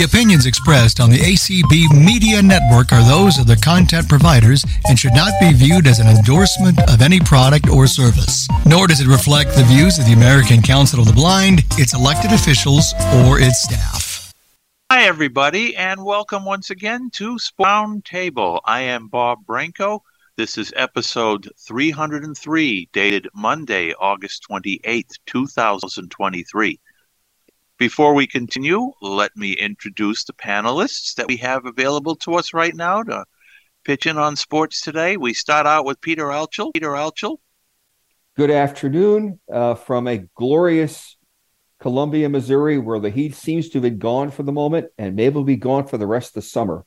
The opinions expressed on the ACB Media Network are those of the content providers and should not be viewed as an endorsement of any product or service. Nor does it reflect the views of the American Council of the Blind, its elected officials, or its staff. Hi, everybody, and welcome once again to Round Table. I am Bob Branco. This is episode 303, dated Monday, August 28th, 2023. Before we continue, let me introduce the panelists that we have available to us right now to pitch in on sports today. We start out with Peter Altschul. Peter Altschul. Good afternoon uh, from a glorious Columbia, Missouri, where the heat seems to have been gone for the moment and maybe will be gone for the rest of the summer.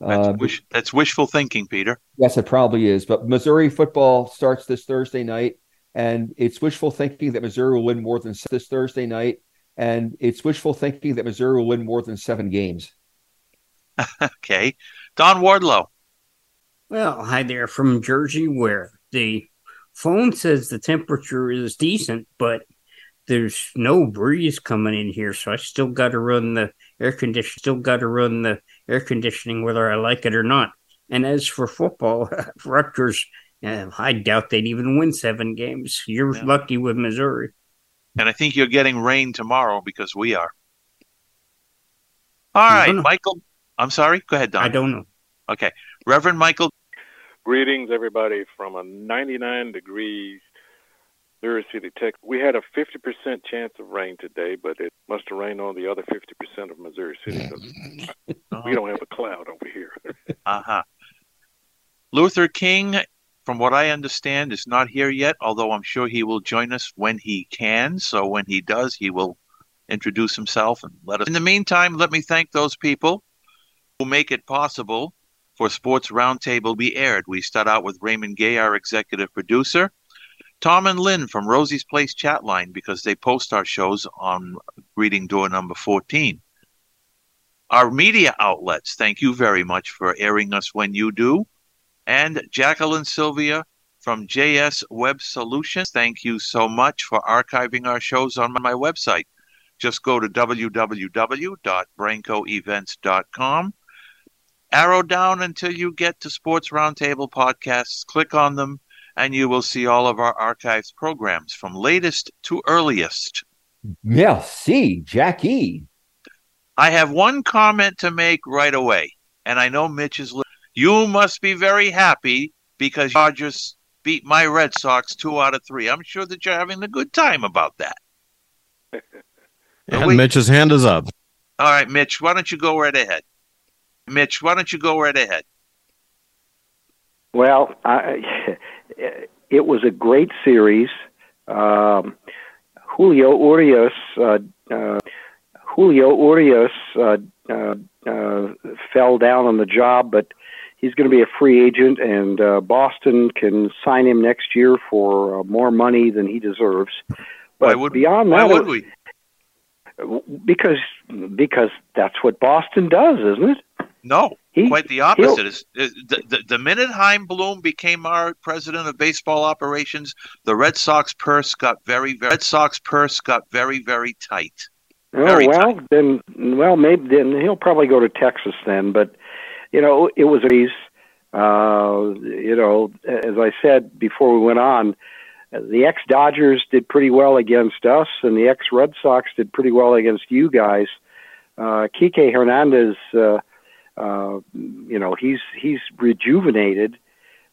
That's, uh, wish, that's wishful thinking, Peter. Yes, it probably is. But Missouri football starts this Thursday night, and it's wishful thinking that Missouri will win more than this Thursday night and it's wishful thinking that Missouri will win more than seven games. okay. Don Wardlow. Well, hi there from Jersey, where the phone says the temperature is decent, but there's no breeze coming in here, so I still got to run the air condition. Still got to run the air conditioning, whether I like it or not. And as for football, Rutgers, uh, I doubt they'd even win seven games. You're yeah. lucky with Missouri. And I think you're getting rain tomorrow because we are. All right, Michael. I'm sorry. Go ahead, Don. I don't know. Okay. Reverend Michael. Greetings, everybody, from a 99 degrees Missouri City, Texas. We had a 50% chance of rain today, but it must have rained on the other 50% of Missouri City because we don't have a cloud over here. uh huh. Luther King from what I understand, is not here yet, although I'm sure he will join us when he can. So when he does, he will introduce himself and let us. In the meantime, let me thank those people who make it possible for Sports Roundtable be aired. We start out with Raymond Gay, our executive producer. Tom and Lynn from Rosie's Place chat line because they post our shows on reading door number 14. Our media outlets, thank you very much for airing us when you do and Jacqueline Sylvia from JS Web Solutions. Thank you so much for archiving our shows on my website. Just go to www.brancoevents.com. Arrow down until you get to Sports Roundtable podcasts. Click on them, and you will see all of our archives programs from latest to earliest. Merci, Jackie. I have one comment to make right away, and I know Mitch is listening. You must be very happy because Dodgers beat my Red Sox two out of three. I'm sure that you're having a good time about that. and we, Mitch's hand is up. All right, Mitch, why don't you go right ahead? Mitch, why don't you go right ahead? Well, I, it was a great series. Um, Julio Urias, uh, uh, Julio Urias uh, uh, uh, fell down on the job, but he's going to be a free agent, and uh, Boston can sign him next year for uh, more money than he deserves. But why would, beyond that, why would we? Because because that's what Boston does, isn't it? No, he, quite the opposite. Is, is the, the, the minute Chaim Bloom became our president of baseball operations, the Red Sox purse got very, very Red Sox purse got very, very tight. Oh well, tight. then well maybe then he'll probably go to Texas then. But you know, it was a uh, you know, as I said before we went on, the ex Dodgers did pretty well against us, and the ex Red Sox did pretty well against you guys. Uh, Kike Hernandez, uh, uh, you know, he's he's rejuvenated.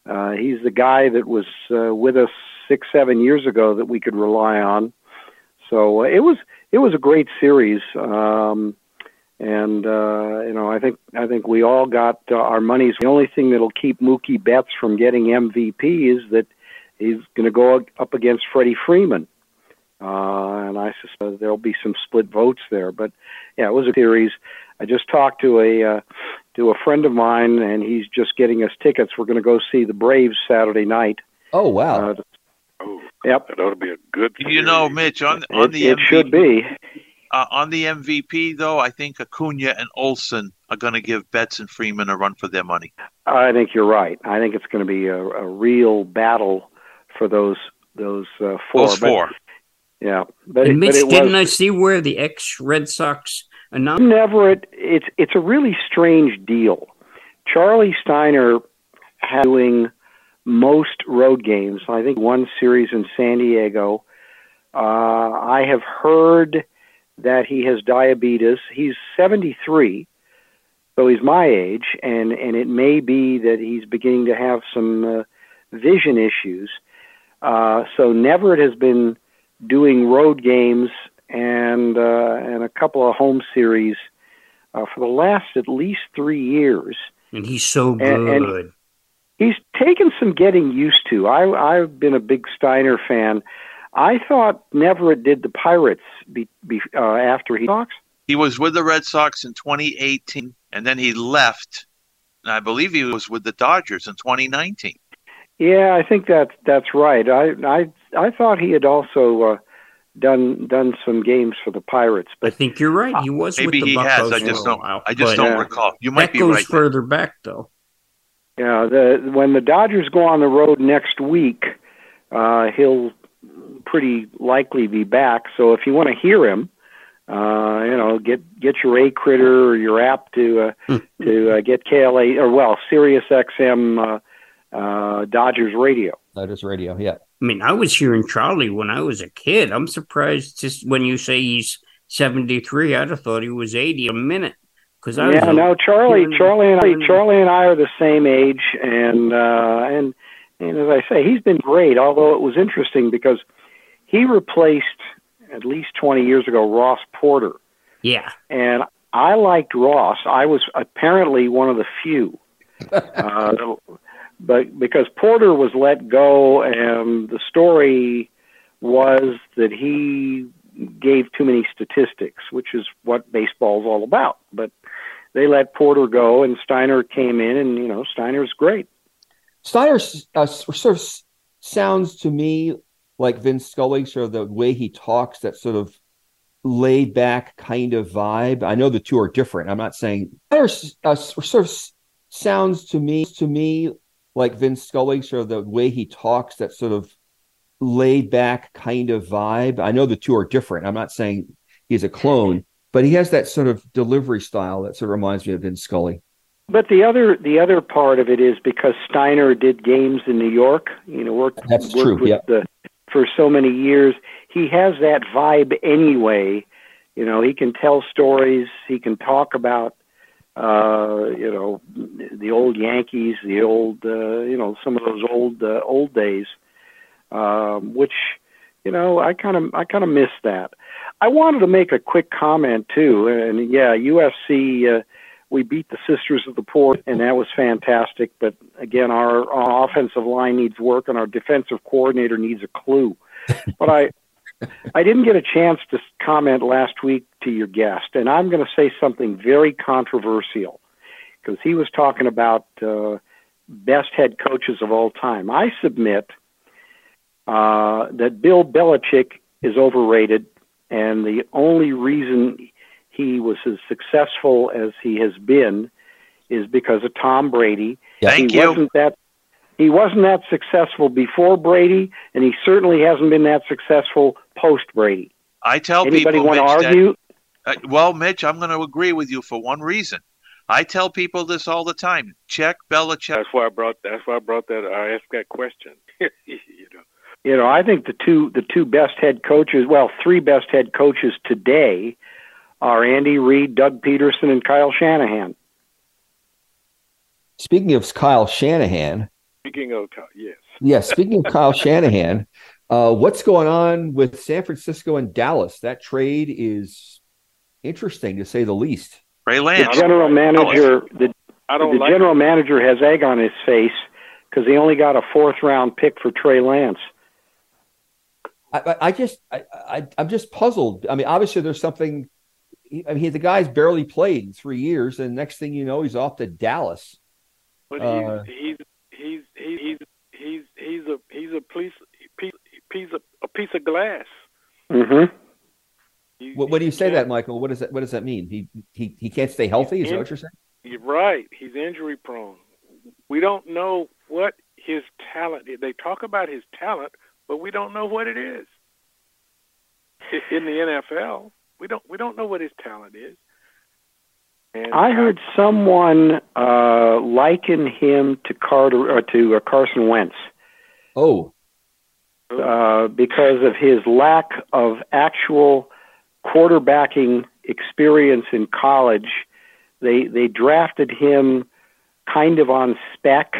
Uh, he's the guy that was uh, with us six, seven years ago that we could rely on. So uh, it was it was a great series. Um, and uh, you know, I think I think we all got uh, our money's. The only thing that'll keep Mookie Betts from getting MVP is that he's going to go up against Freddie Freeman, uh, and I suspect there'll be some split votes there. But yeah, it was a series. I just talked to a uh, to a friend of mine, and he's just getting us tickets. We're going to go see the Braves Saturday night. Oh wow! Uh, oh, yep, that ought to be a good. You know, Mitch, on on it, the it MVP, should be uh, on the MVP, though, I think Acuna and Olson are going to give Betts and Freeman a run for their money. I think you're right. I think it's going to be a, a real battle for those those uh, four. Those four. But, yeah, but and it, Mitch, but it didn't was... I see where the ex Red Sox anom- Everett, it's it's a really strange deal. Charlie Steiner had doing most road games. I think one series in San Diego. Uh, I have heard that he has diabetes. He's 73, so he's my age, and and it may be that he's beginning to have some uh, vision issues. Uh, so Neverett has been doing road games and uh, and a couple of home series uh, for the last at least three years. and he's so good. And- and- He's taken some getting used to. I, I've been a big Steiner fan. I thought Neverett did the Pirates be, be, uh, after he talks. He was with the Red Sox in 2018, and then he left. And I believe he was with the Dodgers in 2019. Yeah, I think that that's right. I I I thought he had also uh, done done some games for the Pirates, but I think you're right. He was Maybe with the he has. I just don't. while, I just but don't uh, recall. You might that be goes right. further back though. Yeah, the when the Dodgers go on the road next week, uh, he'll pretty likely be back. So if you want to hear him, uh, you know, get get your A Critter or your app to uh, Hmm. to uh, get KLA or well Sirius XM uh, uh, Dodgers radio. That is radio. Yeah. I mean, I was hearing Charlie when I was a kid. I'm surprised just when you say he's 73. I'd have thought he was 80 a minute. Because I Yeah, a- no, Charlie, Charlie and I, Charlie and I are the same age, and uh, and and as I say, he's been great. Although it was interesting because he replaced at least twenty years ago Ross Porter, yeah. and I liked Ross. I was apparently one of the few, uh, but because Porter was let go, and the story was that he gave too many statistics, which is what baseball's all about. But they let Porter go, and Steiner came in, and you know Steiner's great. Steiner uh, sort of sounds to me like Vince Scully, sort of the way he talks, that sort of laid back kind of vibe. I know the two are different. I'm not saying s- uh, sort of sounds to me to me like Vince Scully, sort of the way he talks, that sort of laid back kind of vibe. I know the two are different. I'm not saying he's a clone, but he has that sort of delivery style that sort of reminds me of Vince Scully. But the other the other part of it is because Steiner did games in New York. You know, worked That's worked true, with yeah. the for so many years. He has that vibe anyway. You know, he can tell stories. He can talk about uh, you know the old Yankees, the old uh, you know some of those old uh, old days, um, which you know I kind of I kind of miss that. I wanted to make a quick comment too, and yeah, USC. Uh, we beat the Sisters of the Poor, and that was fantastic. But again, our, our offensive line needs work, and our defensive coordinator needs a clue. but I, I didn't get a chance to comment last week to your guest, and I'm going to say something very controversial because he was talking about uh, best head coaches of all time. I submit uh, that Bill Belichick is overrated, and the only reason he was as successful as he has been is because of Tom Brady. Thank he you. wasn't that he wasn't that successful before Brady, and he certainly hasn't been that successful post Brady. I tell Anybody people, want to Mitch, that- argue? Uh, well, Mitch, I'm going to agree with you for one reason. I tell people this all the time. Check Belichick. That's why I brought. That's why I brought that. I asked that question. you know, You know, I think the two the two best head coaches, well, three best head coaches today are Andy Reid, Doug Pederson, and Kyle Shanahan. Speaking of Kyle Shanahan, speaking of co- yes, yeah, speaking of Kyle Shanahan, uh, what's going on with San Francisco and Dallas? That trade is interesting to say the least. Ray The Lance. general manager, the, I don't the like. general manager has egg on his face because he only got a fourth round pick for Trey Lance. I, I- I just, I, I, I'm just puzzled. I mean, obviously, there's something. I mean, the guy's barely played in three years, and next thing you know, he's off to Dallas. But Uh, he's he's he's he's he's he's a he's a piece piece piece of a piece of glass. Mm-hmm. You- When when you say that, Michael, what does that what does that mean? He he he can't stay healthy. Is that what you're saying? You're right. He's injury prone. We don't know what his talent is. They talk about his talent, but we don't know what it is. In the NFL, we don't we don't know what his talent is. And I heard someone uh, liken him to Carter or to uh, Carson Wentz Oh, uh, because of his lack of actual quarterbacking experience in college. They they drafted him kind of on spec,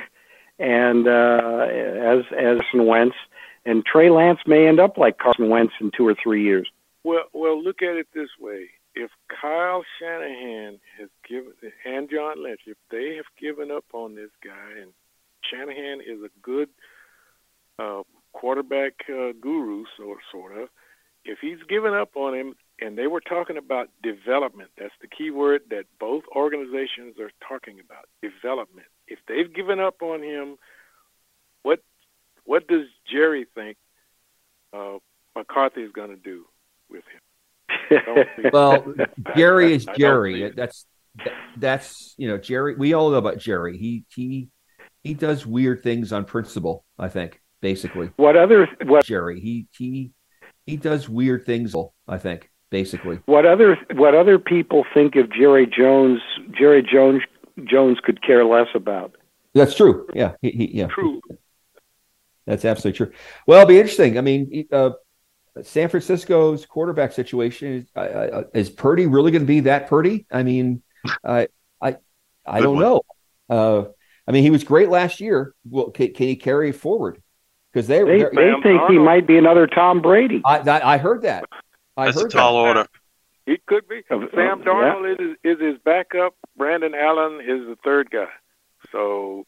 and uh, as as Carson Wentz, and Trey Lance may end up like Carson Wentz in two or three years. Well, well, look at it this way: if Kyle Shanahan has given and John Lynch, if they have given up on this guy, and Shanahan is a good uh, quarterback uh, guru, sort sort of, if he's given up on him, and they were talking about development, that's the key word that both organizations are talking about: development. If they've given up on him, what what does Jerry think uh, McCarthy is going to do with him? Well, Jerry is Jerry. That's that's you know Jerry. We all know about Jerry. He he he does weird things on principle. I think basically What other what Jerry. He he he does weird things. I think basically. what other what other people think of Jerry Jones? Jerry Jones Jones could care less about. That's true. Yeah. He, he yeah. True. That's absolutely true. Well, it'll be interesting. I mean, uh, San Francisco's quarterback situation is, uh, uh, is Purdy really going to be that Purdy? I mean, I I I Good don't one. know. Uh, I mean, he was great last year. Well, can, can he carry forward? Because they They they're- they Sam think he might be another Tom Brady. I that, I heard that. I That's a heard tall that. order. He could be. Of- Sam of- Darnold is is his backup. Brandon Allen is the third guy. So,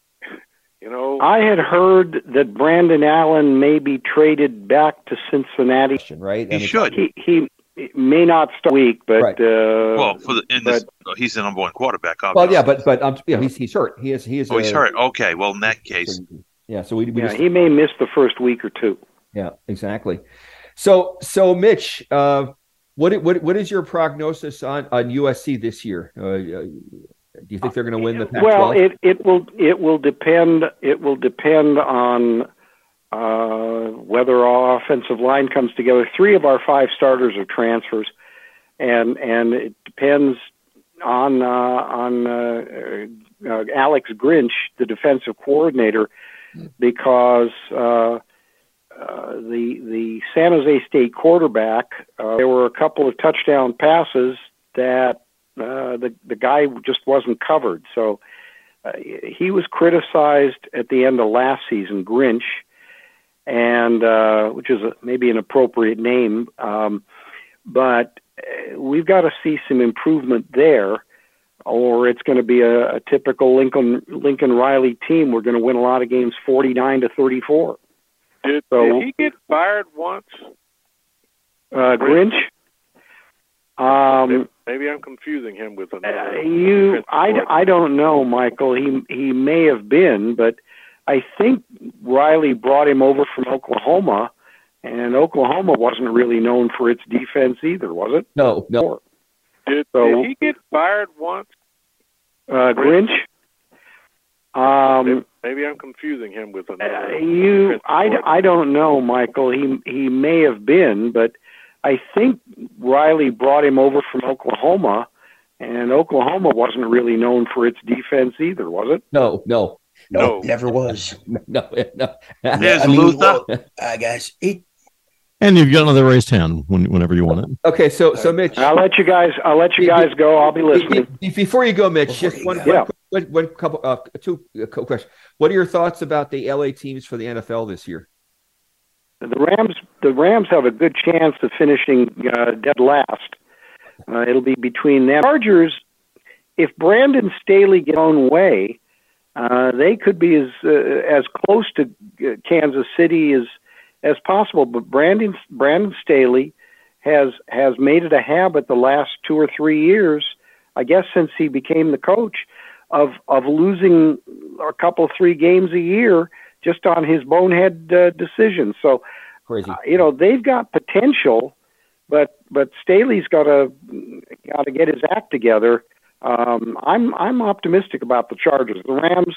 you know, I had heard that Brandon Allen may be traded back to Cincinnati. Right? He I mean, should. He he may not start week, but Right. uh, Well, for the in this, he's the number one quarterback. Well, yeah, but but um, yeah, he's he's hurt. He is he is. oh, he's uh, hurt. Okay, well, in that case, Yeah, so we, we yeah, just he may miss the first week or two. Yeah, exactly. So, so Mitch, uh, what what what is your prognosis on on USC this year? Uh, uh, do you think they're going to win the Pac-12? Well, it it will it will depend it will depend on uh, whether our offensive line comes together. Three of our five starters are transfers, and and it depends on uh, on uh, uh, Alex Grinch, the defensive coordinator, because. Uh, uh, the the San Jose State quarterback, uh, there were a couple of touchdown passes that uh, the the guy just wasn't covered. So uh, he was criticized at the end of last season, Grinch, and uh, which is a, maybe an appropriate name, um, but uh, we've got to see some improvement there. Or it's going to be a, a typical Lincoln Lincoln Riley team. We're going to win a lot of games, forty nine to thirty four. did, so- did he get fired once? Uh, Grinch. Um, Maybe I'm confusing him with another. Uh, you, I. I don't know, Michael. He he may have been, but I think Riley brought him over from Oklahoma, and Oklahoma wasn't really known for its defense either, was it? no, no. Did, so- did he get fired once? Uh, Grinch. Um, Maybe I'm confusing him with another. uh, you, I. I don't know, Michael. He he may have been, but I think Riley brought him over from Oklahoma, and Oklahoma wasn't really known for its defense either, was it? No, no, No, No. never was. no, no. There's I mean, Luther. well, uh, guys, it, And you've got another raised hand when, whenever you want it. Okay, so so Mitch, I'll let you guys. I'll let you guys go. I'll be listening. be- be- before you go, Mitch, Before just you one, go. one, one, one couple, uh, two uh, questions. What are your thoughts about the LA teams for the NFL this year? The Rams. The Rams have a good chance of finishing uh, dead last. Uh, it'll be between them. Chargers. If Brandon Staley gets his own way, uh, they could be as uh, as close to uh, Kansas City as as possible. But Brandon Brandon Staley has has made it a habit the last two or three years, I guess, since he became the coach, of of losing a couple three games a year just on his bonehead uh, decisions. So Crazy. uh, you know they've got potential, but but Staley's got to got to get his act together. Um, I'm I'm optimistic about the Chargers. The Rams,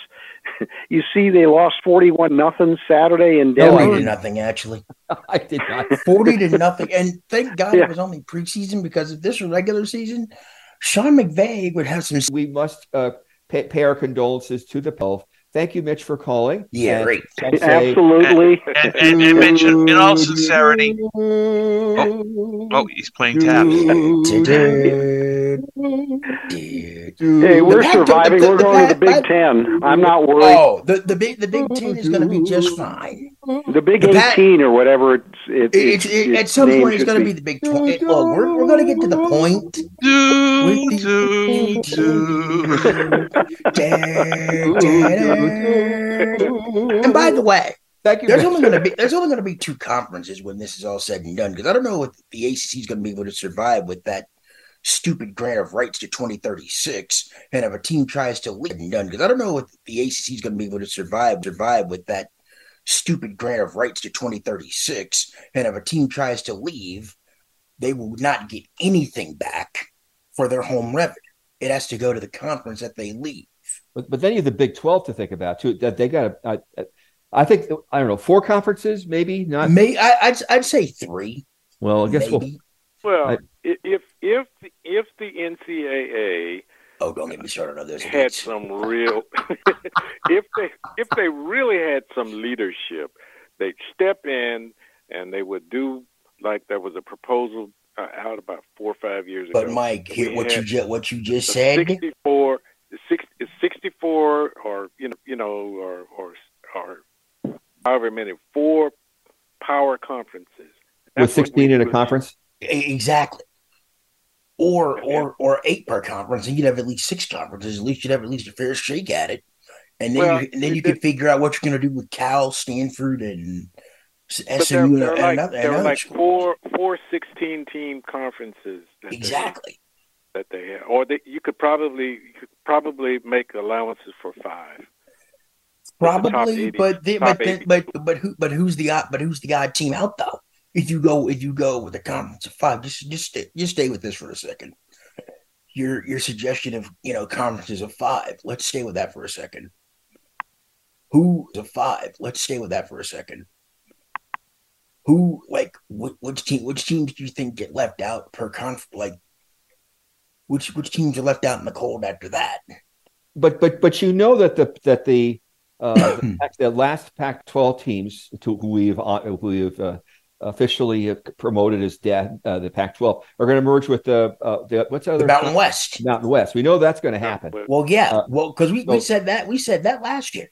you see, they lost forty-one nothing Saturday in No, forty to nothing actually. I did not. Forty to nothing, and thank God Yeah. it was only preseason because if this was regular season, Sean McVay would have some. We must uh, pay, pay our condolences to the Pelv. Thank you, Mitch, for calling. Yeah, And great. Say- Absolutely. And, and, and Mitch, in in all sincerity, oh, oh he's playing taps. Hey, we're Pac- surviving. the- We're the going to the Pac- Big Ten. I'm not oh, worried. Oh, the, the big the Big Ten is going to be just fine. The Big the Pac- 18 or whatever it's it, It's, it- it, at some point, it's going to be the Big Twenty. Look, we're, we're going to get to the point. Do, With do, do. And by the way, Thank you. there's Mitch. only going to be there's only going to be two conferences when this is all said and done because I don't know if the ACC is going to be able to survive with that stupid grant of rights to 2036. And if a team tries to leave and done because I don't know if the ACC is going to be able to survive survive with that stupid grant of rights to 2036. And if a team tries to leave, they will not get anything back for their home revenue. It has to go to the conference that they leave. But, but then you have the Big Twelve to think about too. That they got to. I, I think I don't know four conferences, maybe not. May I, I'd I'd say three. Well, I guess we'll. Well, I- i if if if the NCAA Oh, don't get me started on those. had dates. some real if they if they really had some leadership they'd step in and they would do like there was a proposal uh, out about four or five years But ago But Mike, We here what you just what you just said. 64 the six, it's 64 or you know you know or or or however many four power conferences with That's what sixteen in a conference. Exactly. Or or or eight per conference, and you'd have at least six conferences. At least you'd have at least a fair shake at it, and then Well, you, and then you could figure out what you're going to do with Cal, Stanford, and there, SMU, and, there are and like another- there are like four four 16 team conferences that they- Exactly. that they have, or they, you could probably you could probably make allowances for five. the Probably, 80 but the, but then, but but who but who's the odd but who's the odd team out though? If you go if you go with the conference of five, just just stay, just stay with this for a second. Your your suggestion of you know conferences of five. Let's stay with that for a second. Who is a five? Let's stay with that for a second. Who like which, which team? Which teams do you think get left out per conf? Like which which teams are left out in the cold after that? But but but you know that the that the uh, the, the last Pac-12 teams to who we've uh, who we've uh, officially uh, promoted as da- uh, the Pac-12 are going to merge with the uh, the what's the The other Mountain West. Mountain West. We know that's going to happen. Well, yeah. Uh, well, because we, we said that we said that last year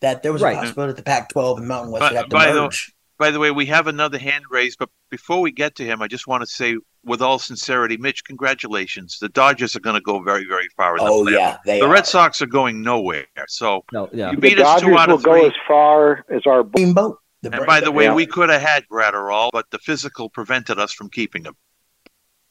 that there was Right. a possibility that the Pac-12 and Mountain West But- would have to by the- merge. By the way, we have another hand raised, but before we get to him, I just want to say, with all sincerity, Mitch, congratulations. The Dodgers are going to go very, very far in the Oh playoffs. yeah, they The are. Red Sox are going nowhere. So No, yeah. you The beat us two Dodgers out will of go as far as our boat. The And by the way, Yeah. we could have had Graterol, but the physical prevented us from keeping him.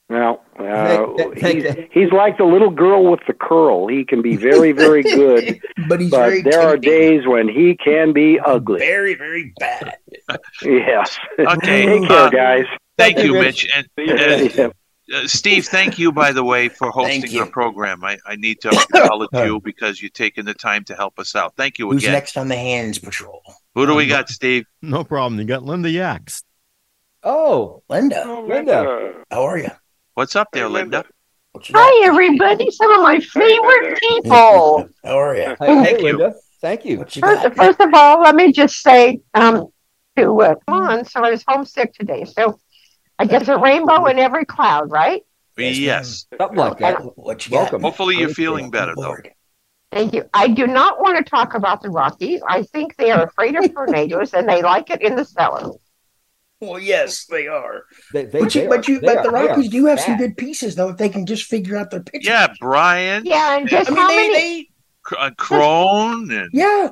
Well, uh, Thank- thank- he's, he's like the little girl with the curl. He can be very, very good, but he's but very there are days when he can be ugly. very, very bad. Yes. Okay, Take care, uh, guys. Thank Thank you, you, Mitch. And Yeah. Uh, uh, Steve, thank you, by the way, for hosting Thank our program. I, I need to acknowledge you because you're taking the time to help us out. Thank you Who's again. next on the hands patrol? Who do we got, Steve? No problem. You got Linda Yaks. Oh, Linda, Oh, Linda. how are you? What's up there, Hey, Linda. Linda? What you got? Hi, everybody. Some of my favorite people. How are you? hey, Thank hey, you. Linda. Thank you. You First, first of all, let me just say um, to uh, on. So I was homesick today. So I guess a rainbow in every cloud, right? Yes, Yes. Something like that. What you got? Welcome. Hopefully you're feeling better, though. Thank you. I do not want to talk about the Rockies. I think they are afraid of tornadoes and they like it in the cellar. Well, yes, they are. They, they, But you, are- but you, they but are- the they are Rockies do have some good pieces though. If they can just figure out their pitching. Yeah, Brian, Yeah, and just I how they, many? they C- uh, Cron, and yeah.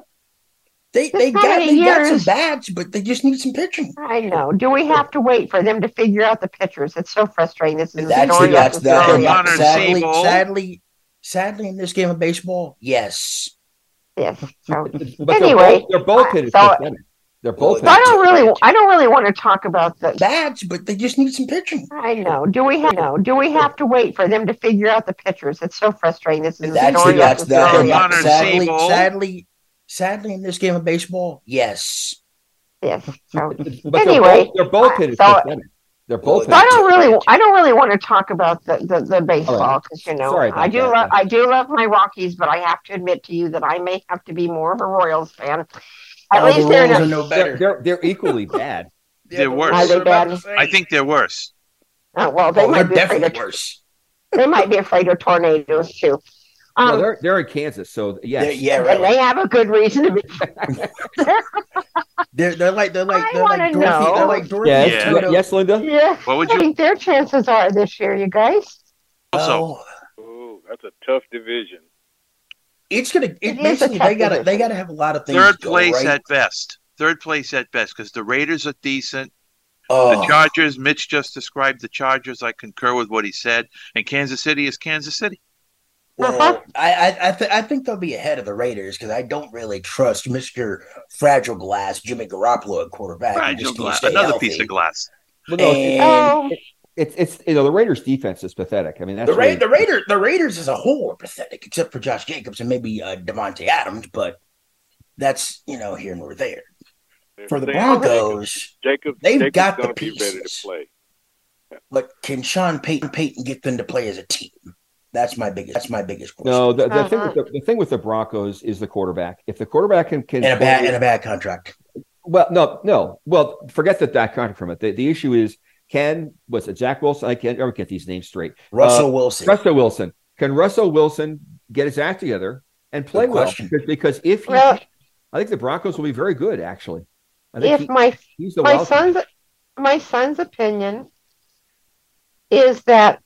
They Just they got many they got some bats, but they just need some pitching. I know. Do we have to wait for them to figure out the pitchers? It's so frustrating. This is the That's story that's after that. story. Leonard Sadly, Seabold. sadly, sadly, in this game of baseball, yes. Yes. So But Anyway, their, bull, their bullpen is so- pathetic. Their Well, bullpen. I don't really. I don't really want to talk about the Bats, but they just need some pitching. I know. Do we have no? Do we have to wait for them to figure out the pitchers? It's so frustrating. This is That's story that's after that. story. Leonard after Sadly, sadly, sadly, in this game of baseball, yes. Yes. So but Anyway, their, bull, their bullpen is so- They're both. So I don't really, I don't really want to talk about the the, the baseball because you know I do love I do love my Rockies, but I have to admit to you that I may have to be more of a Royals fan. At Oh, least the they're not. are no They're, better. they're they're equally bad. They're but worse. Are they we're bad? I think they're worse. uh, well, they Oh, they're might be afraid definitely of worse. they might be afraid of tornadoes too. No, Um, they're they're in Kansas, so yes. They're- yeah, and right. they have a good reason to be. They're they're like they're like I they're like wanna Dorothy. know. They're like Dorothy. Yes, Yeah. Yes, Linda. yeah, What would I you think their chances are this year, you guys. also? Oh, Ooh, that's a tough division. it's gonna. It It, is a basically, they gotta they gotta have a lot of things. Third go place right. at best. Third place at best because the Raiders are decent. Oh, The Chargers, Mitch just described the Chargers. I concur with what he said. And Kansas City is Kansas City. Uh-huh. I I I, th- I think they'll be ahead of the Raiders because I don't really trust Mister Fragile Glass Jimmy Garoppolo at quarterback. Fragile glass. Another healthy. piece of glass. Well, no, And- it's, it's it's you know the Raiders' defense is pathetic. I mean, that's the Ra- really- the Raiders the Raiders as a whole are pathetic, except for Josh Jacobs and maybe uh, Davante Adams, but that's you know here nor there. For the They- Broncos, Jacob, they've Jacob's got the gonna be ready to pieces. play. but can Sean Payton Payton get them to play as a team? That's my biggest. That's my biggest question. no. The, the thing Uh-huh. with the, the thing with the Broncos is the quarterback. If the quarterback can can and a bad play- and a bad contract. well, no, no. Well, forget that that contract from it. The, the issue is can was it Zach Wilson? I can't ever get these names straight. Russell Uh, Wilson. Russell Wilson. Can Russell Wilson get his act together and play well? Because, because if he, Well- I think the Broncos will be very good. Actually, I think if he- my he's the my wild card. son's my son's opinion is that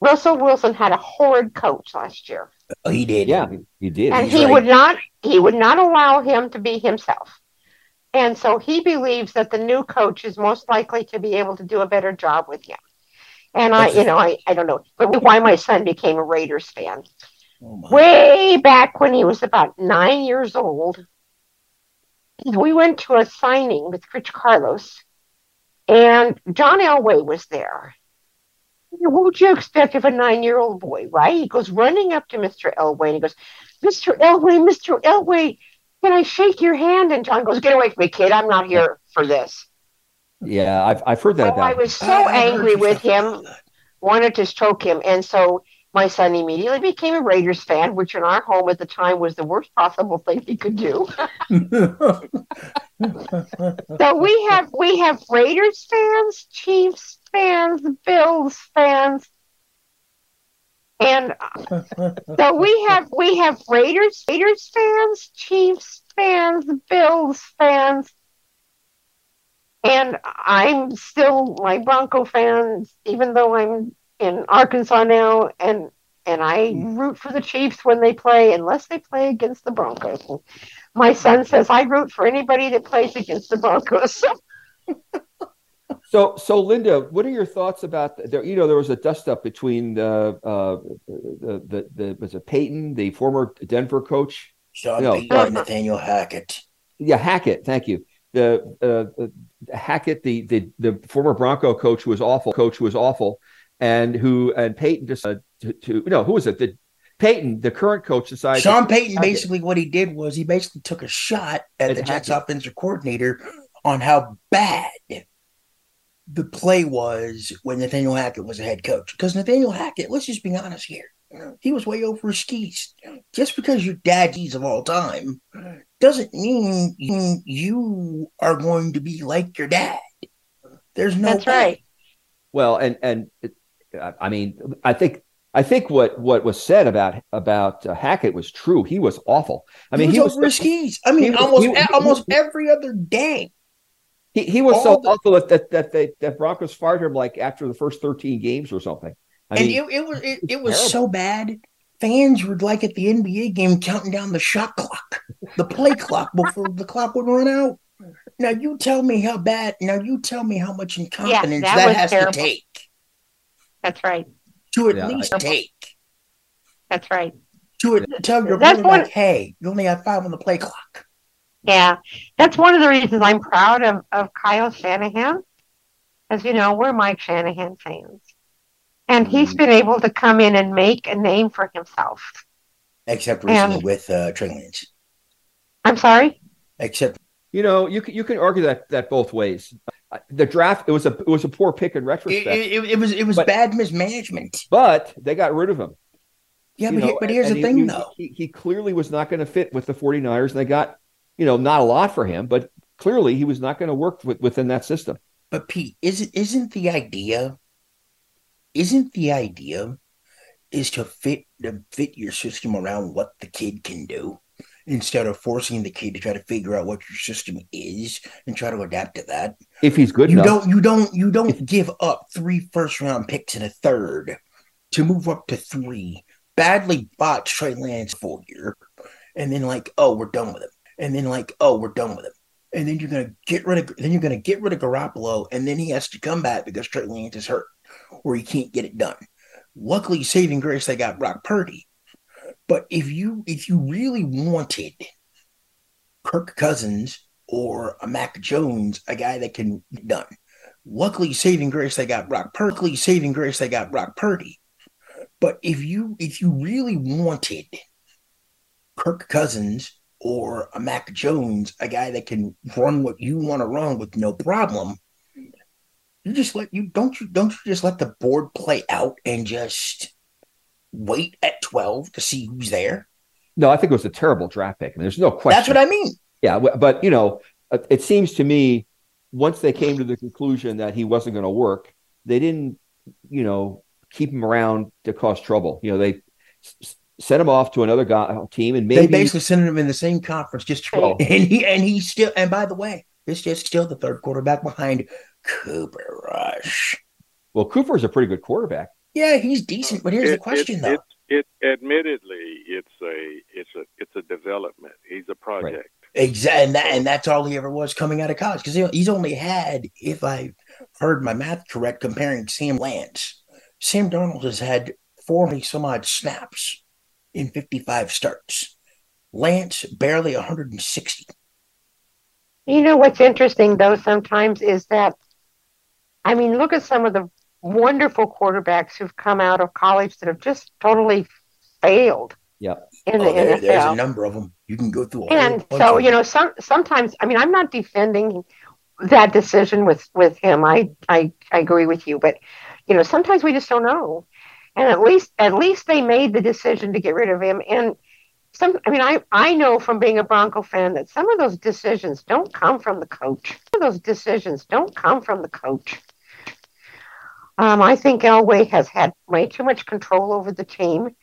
Russell Wilson had a horrid coach last year, Oh, he did. Yeah, he, he did. and he's he right. would not he would not allow him to be himself. And so he believes that the new coach is most likely to be able to do a better job with him. And I, That's- you know, I, I don't know but why my son became a Raiders fan. Oh, way back when he was about nine years old, we went to a signing with Rich Carlos, and John Elway was there. What would you expect of a nine year old boy, right? He goes running up to Mr. Elway and he goes, Mr. Elway, Mr. Elway, can I shake your hand? And John goes, Get away from me, kid. I'm not here for this. Yeah, I've I've heard that I about. him. was so I- I angry with him wanted to stroke him. And so my son immediately became a Raiders fan, which in our home at the time was the worst possible thing he could do. So we have we have Raiders fans, Chiefs fans, Bills fans. And so we have we have Raiders Raiders fans, Chiefs fans, Bills fans. And I'm still my Bronco fans, even though I'm in Arkansas now, and and I root for the Chiefs when they play, unless they play against the Broncos. My son says I root for anybody that plays against the Broncos. So, so Linda, what are your thoughts about there? You know, there was a dust up between the uh, the, the the was it Payton, the former Denver coach? Sean No, Payton and Nathaniel Hackett. Yeah, Hackett. Thank you. The uh, uh, Hackett, the the the former Bronco coach, was awful. Coach was awful, and who and Payton just uh, to, to no, who was it? The Payton, the current coach, decided. Sean to- Payton Hackett. basically what he did was he basically took a shot at At the Jets Hackett. offensive coordinator on how bad the play was when Nathaniel Hackett was a head coach. Because Nathaniel Hackett, let's just be honest here, he was way over his skis. Just because you're daddies of all time doesn't mean you- you are going to be like your dad. There's no That's way. right. Well, and and it, I I mean, I think I think what what was said about about uh, Hackett was true. He was awful. I mean, he he was was over his skis. I mean, he almost he- he- almost every other game. He, he was all so the- awful that that that they that Broncos fired him like after the first thirteen games or something. I and mean, it, it was it, it was terrible. so bad. Fans were like at the NBA game counting down the shot clock, the play clock before the clock would run out. Now you tell me how bad. Now you tell me how much incompetence that that, was has terrible. to take That's right. to at Yeah, least I- take That's right. to it, tell your That's brother like, one- hey, you only have five on the play clock. Yeah. That's one of the reasons I'm proud of, of Kyle Shanahan. As you know, we're Mike Shanahan fans. And he's been able to come in and make a name for himself. Except recently And- with uh, Trey Lance. I'm sorry? Except you know, you can you can argue that that both ways. the draft it was a it was a poor pick in It, retrospect, it, it was it was But- bad mismanagement. but they got rid of him. Yeah, but, know, here- but here's the he- thing, he, though. He, he clearly was not going to fit with the 49ers, and they got, you know, not a lot for him, but clearly he was not going to work with, within that system. But Pete, isn't isn't the idea? Isn't the idea is to fit to fit your system around what the kid can do instead of forcing the kid to try to figure out what your system is and try to adapt to that. If he's good you enough, don't you don't you don't give up three first round picks in a third to move up to three. Badly bought Trey Lance full year, and then like, oh, we're done with him. And then like, oh, we're done with him. And then you're gonna get rid of then you're gonna get rid of Garoppolo, and then he has to come back because Trey Lance is hurt or he can't get it done. Luckily, saving grace, they got Brock Purdy. But if you if you really wanted Kirk Cousins or a Mac Jones, a guy that can get done. Luckily, saving grace, they got Brock Purdy. Luckily, saving grace, they got Brock Purdy. But if you if you really wanted Kirk Cousins or a Mac Jones, a guy that can run what you want to run with no problem, you just let you don't you don't you just let the board play out and just wait at twelve to see who's there. no, I think it was a terrible draft pick. I mean, there's no question. That's what I mean. Yeah, but you know, uh, it seems to me once they came to the conclusion that he wasn't going to work, they didn't, you know, keep him around to cause trouble. You know, they sent him off to another guy, team, and maybe they basically sent him in the same conference, just Oh. and he and he still. And by the way, this just still the third quarterback behind Cooper Rush. well, Cooper is a pretty good quarterback. Yeah, he's decent, but here's It- the question it, though. It, it admittedly, it's a it's a it's a development. He's a project. Exactly, and that and that's all he ever was coming out of college because he's only had, if I heard my math correct, comparing Sam Lance. Sam Darnold has had forty some odd snaps in fifty-five starts. Lance barely 160. You know what's interesting though sometimes is that I mean look at some of the wonderful quarterbacks who've come out of college that have just totally failed Yeah. in Oh, the there- there's a number of them. You can go through. A And whole bunch so of you know some sometimes I mean I'm not defending that decision with with him. I I I agree with you, but you know sometimes we just don't know. And at least at least they made the decision to get rid of him and some I mean I I know from being a Bronco fan that some of those decisions don't come from the coach. Some of those decisions don't come from the coach. Um, I think Elway has had way too much control over the team,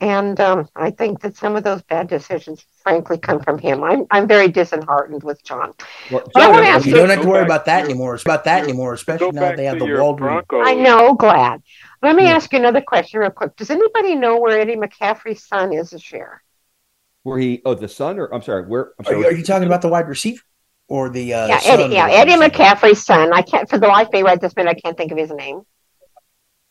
and um, I think that some of those bad decisions, frankly, come from him. I'm I'm very disheartened with John. Well, I wanna ask you you- don't have to worry about that to your- anymore. About that anymore, especially now back they have the your Waldron. I know, glad. Let me Yeah. ask you another question, real quick. Does anybody know where Eddie McCaffrey's son is this year? where he oh the son or I'm sorry, where I'm Are you, are you talking about the wide receiver or the uh, yeah, Eddie. the Yeah, Eddie? McCaffrey's son. I can't, for the life of me, right this minute, I can't think of his name.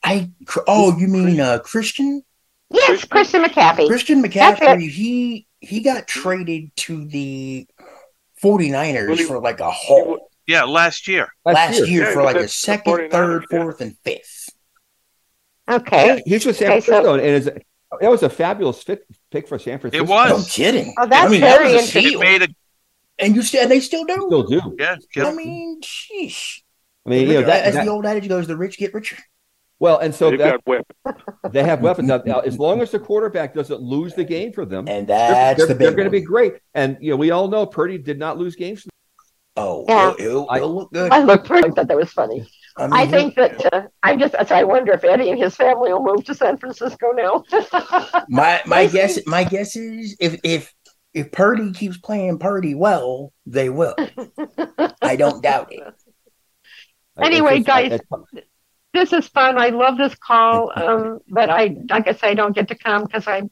I oh, you mean uh, Christian? Yes, Christian McCaffrey. Christian That's McCaffrey, he he got traded to the 49ers Well, for like a haul Yeah, last year. last year, Yeah, for like a second, 49ers, third, yeah. fourth, and fifth. Okay. He's with San Okay, so- Francisco, and is that was a fabulous fit, pick for San Francisco. It was. No kidding. Oh, that's I mean, very was a interesting. It made a and you still, they still do. They still do. yeah. I mean, sheesh. I mean, you know that, as that- the old adage goes, the rich get richer. well, and so They've that weapons. they have weapons now, now, As long as the quarterback doesn't lose the game for them, And they're, that's they're, the they're going to be great. And you know, we all know Purdy did not lose games. Oh, Yeah. it'll, it'll, I- it'll look good. I looked through. I thought that was funny. I, mean, I he'll- think that uh, I'm just. I wonder if Eddie and his family will move to San Francisco now. my my guess my guess is if if if Purdy keeps playing Purdy well, they will. I don't doubt it. Anyway, it's just- I- guys, this is fun. I love this call, um, but I, like I say, I don't get to come because I'm,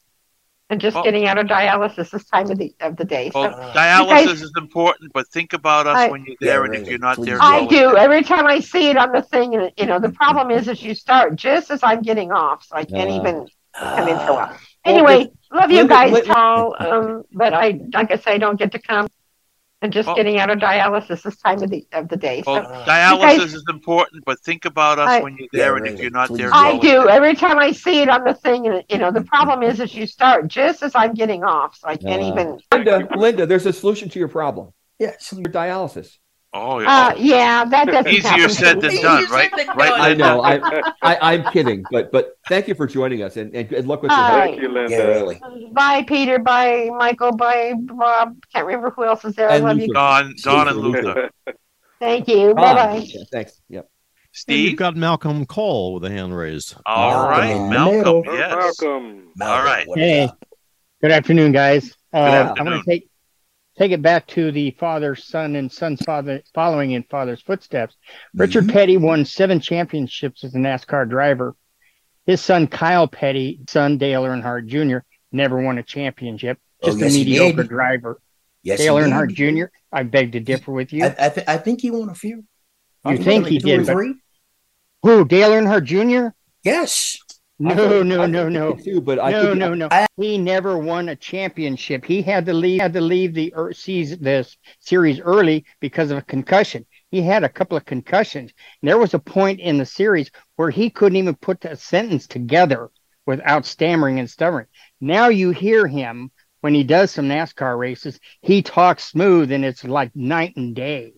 I'm just Oh. getting out of dialysis this time of the of the day. Well, Uh, dialysis guys- is important, but think about us I- when you're Yeah, there, and really, if you're not there, I do with every time I see it on the thing, and you know the problem is, is you start just as I'm getting off, so I can't Uh, even come in for a while. Anyway, love you guys, Linda- Paul. Um, but I, like I say, I don't get to come. I'm just Oh. getting out of dialysis this time of the of the day. So Well, Uh, dialysis guys- is important, but think about us I- when you're Yeah, there, and if you're not please there, I do it. every time I see it on the thing, and you know the problem is, is you start just as I'm getting off, so I can't Uh, even. Linda, Linda, there's a solution to your problem. Yes, Your dialysis. Oh, yeah. Uh, yeah, that doesn't Easier happen said than done, right? Right, I know. I, I I'm kidding, but but thank you for joining us and, and good luck with your Hi. Thank you, Linda. Yeah, really. Bye, Peter. Bye, Michael. Bye, Bob. Can't remember who else is there. I And love you. Luther. Don, Don and Luther. Luther. Thank you. Bye bye. yeah, thanks. Yep. And Steve? You've got Malcolm Cole with a hand raised. All Malcolm right, Malcolm. Yes. Welcome. Malcolm, right. what is Hey. Good afternoon, guys. Uh, I afternoon. want to take take it back to the father, son, and son's father following in father's footsteps. Richard Mhm. Petty won seven championships as a NASCAR driver. His son Kyle Petty, son Dale Earnhardt Jr., never won a championship. Oh, Just yes, a mediocre driver. Yes, Dale. Earnhardt Jr. I beg to differ with you. I, I, th- I think he won a few. I You think like he did, Who? Dale Earnhardt Jr. Yes. No, no, no, no. Too, but I no, no, no. He never won a championship. He had to leave had to leave the season this series early because of a concussion. He had a couple of concussions. And there was a point in the series where he couldn't even put a sentence together without stammering and stuttering. Now you hear him when he does some NASCAR races, he talks smooth and it's like night and day.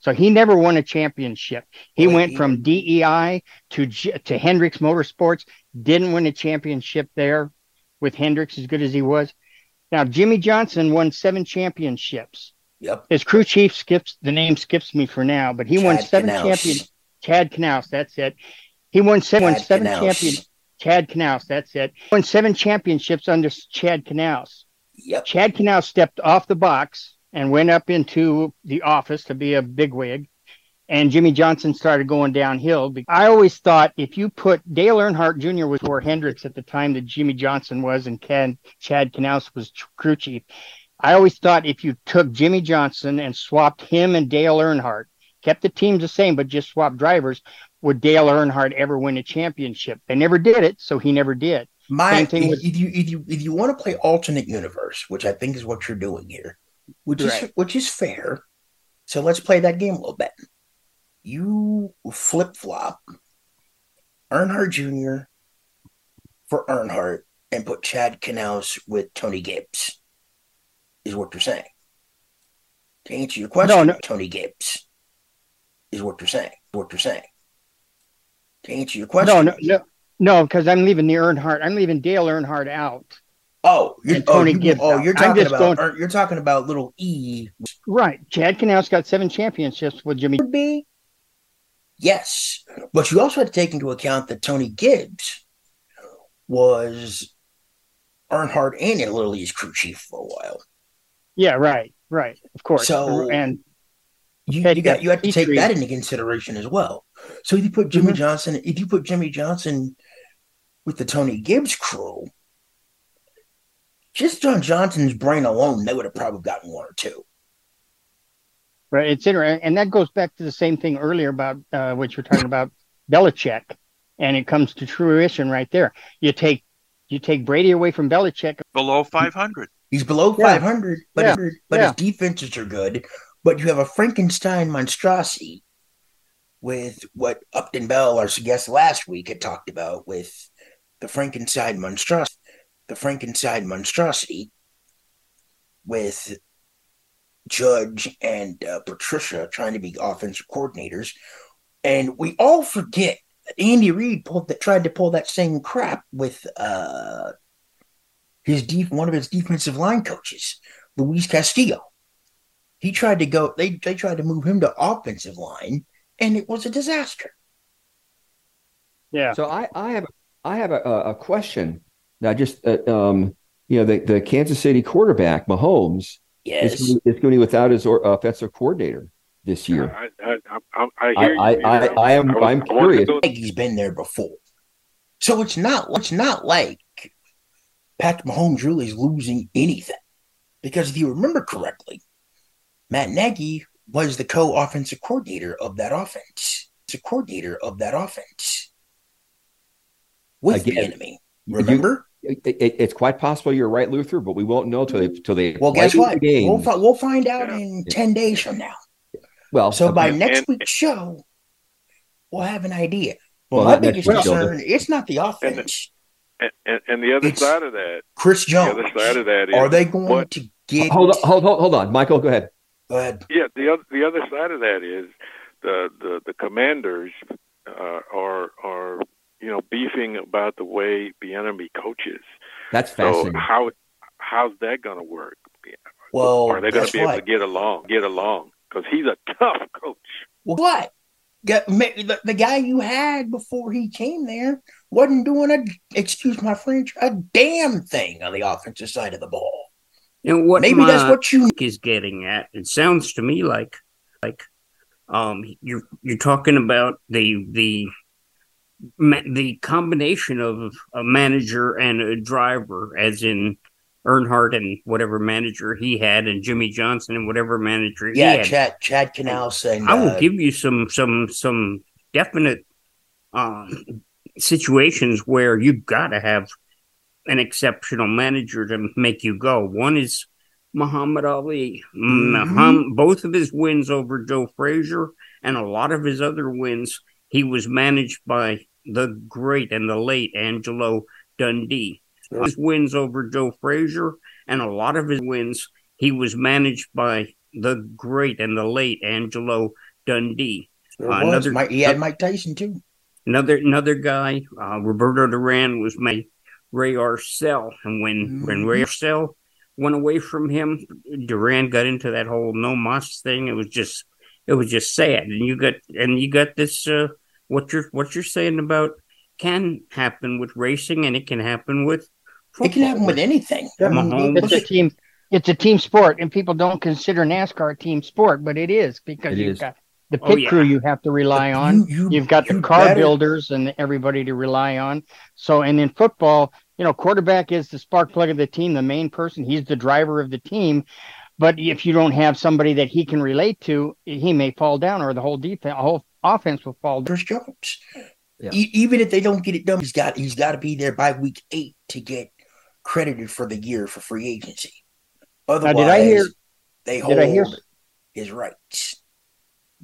So he never won a championship. He Well, went he- from DEI to to Hendricks Motorsports, didn't win a championship there with Hendricks as good as he was. Now Jimmie Johnson won seven championships. Yep. His crew chief skips the name skips me for now, but he won seven Knaus. champions. Chad Knaus, that's it. He won seven, Chad seven Knaus. champions. Chad Knaus, that's it. Won seven championships under Chad Knaus. Yep. Chad Knaus stepped off the box and went up into the office to be a bigwig. And Jimmie Johnson started going downhill. I always thought if you put Dale Earnhardt Jr. was for Hendricks at the time that Jimmie Johnson was, and Ken, Chad Knaus was crew chief. I always thought if you took Jimmie Johnson and swapped him and Dale Earnhardt, kept the teams the same, but just swapped drivers, would Dale Earnhardt ever win a championship? They never did it, so he never did. My Same thing if, with- if you if you if you want to play alternate universe, which I think is what you're doing here, which is which is fair. So let's play that game a little bit. You flip flop Earnhardt Jr. for Earnhardt and put Chad Knaus with Tony Gibbs, is what you're saying. To answer your question, No, no. Tony Gibbs is what you're saying. What you're saying. To answer your question, No, no, no, no, because I'm leaving the Earnhardt. I'm leaving Dale Earnhardt out. Oh, you're, And oh, Tony you- Gibbs oh, you're talking about going- or you're talking about little E Right. Chad Knaus got seven championships with Jimmie. be. Yes, but you also have to take into account that Tony Gibbs was Earnhardt and Little Lily's crew chief for a while. Yeah, right, right. Of course. So- and You, you got you have to take that into consideration as well. So if you put Jimmie Mhm. Johnson, if you put Jimmie Johnson with the Tony Gibbs crew, just John Johnson's brain alone, they would have probably gotten one or two. right, it's interesting, and that goes back to the same thing earlier about uh, what you're talking about Belichick, and it comes to fruition right there. You take you take Brady away from Belichick. Below 500. He's below Yeah. 500, but Yeah. but Yeah. his defenses are good. But you have a Frankenstein monstrosity with what Upton Bell, our guest last week, had talked about with the Frankenstein monstrosity, the Frankenstein monstrosity with Judge and uh, Patricia trying to be offensive coordinators, and we all forget that Andy Reid pulled that tried to pull that same crap with uh his def- one of his defensive line coaches, Luis Castillo. He tried to go. They they tried to move him to offensive line, and it was a disaster. Yeah. So I, I have I have a, a question. Now, just uh, um, you know, the, the Kansas City quarterback Mahomes Yes, is, is going to be without his or, offensive coordinator this year. I, I, I, I I, hear you. I, Peter. I, I am I was- I'm I wanted to curious. go- like he's been there before. So it's not it's not like Patrick Mahomes really is losing anything, because if you remember correctly, Matt Nagy was the co-offensive coordinator of that offense. It's The coordinator of that offense with Bieniemy. Remember? It, it- it's quite possible you're right, Luther, but we won't know till they till they Well, guess what? game. We'll, fi- we'll find out Yeah. in 10 days from now. well, So by okay. next And- week's show, we'll have an idea. Well, Well, my biggest week, though. concern, it's not the offense. And, and, and the other It's side of that, Chris Jones. the other side of that is Are they going what- to get hold on, hold, hold, hold on, Michael, go ahead. Go ahead. Yeah, the other the other side of that is the the the commanders uh, are are you know beefing about the way Bieniemy coaches. That's fascinating. So fascinating. how how's that going to work? Well, are they going to be able what? to get along? Get along because he's a tough coach. Well, what? Yeah, the, the guy you had before he came there wasn't doing a, excuse my French, a damn thing on the offensive side of the ball. And what Maybe that's what you is getting at. It sounds to me like like um you're you're talking about the the ma- the combination of a manager and a driver, as in Earnhardt and whatever manager he had, and Jimmie Johnson and whatever manager he Yeah, had. Chad Chad Canal saying I will uh, give you some some some definite um, situations where you've got to have an exceptional manager to make you go. One is Muhammad Ali. Mhm. Muhammad, both of his wins over Joe Frazier and a lot of his other wins, he was managed by the great and the late Angelo Dundee. His wins over Joe Frazier and a lot of his wins, he was managed by the great and the late Angelo Dundee. Uh, another- Mike, he had Mike Tyson too. Another another guy, uh, Roberto Duran, was my Ray Arcel, and when when Ray Arcel went away from him, Duran got into that whole no mas thing. It was just it was just sad, and you got and you got this uh, what you're what you're saying about can happen with racing, and it can happen with It can happen with anything. Yeah, Mahomes. It's a team. It's a team sport, and people don't consider NASCAR a team sport, but it is because It you've is. got the Oh, pit yeah. crew you have to rely on. You, you, You've got the car better- builders and everybody to rely on. So, and in football, you know, quarterback is the spark plug of the team, the main person. He's the driver of the team. But if you don't have somebody that he can relate to, he may fall down, or the whole defense, whole offense will fall. Chris Jones. Yeah. E- even if they don't get it done, he's got he's got to be there by week eight to get credited for the year for free agency. Otherwise, did I hear- they did hold I hear- his rights.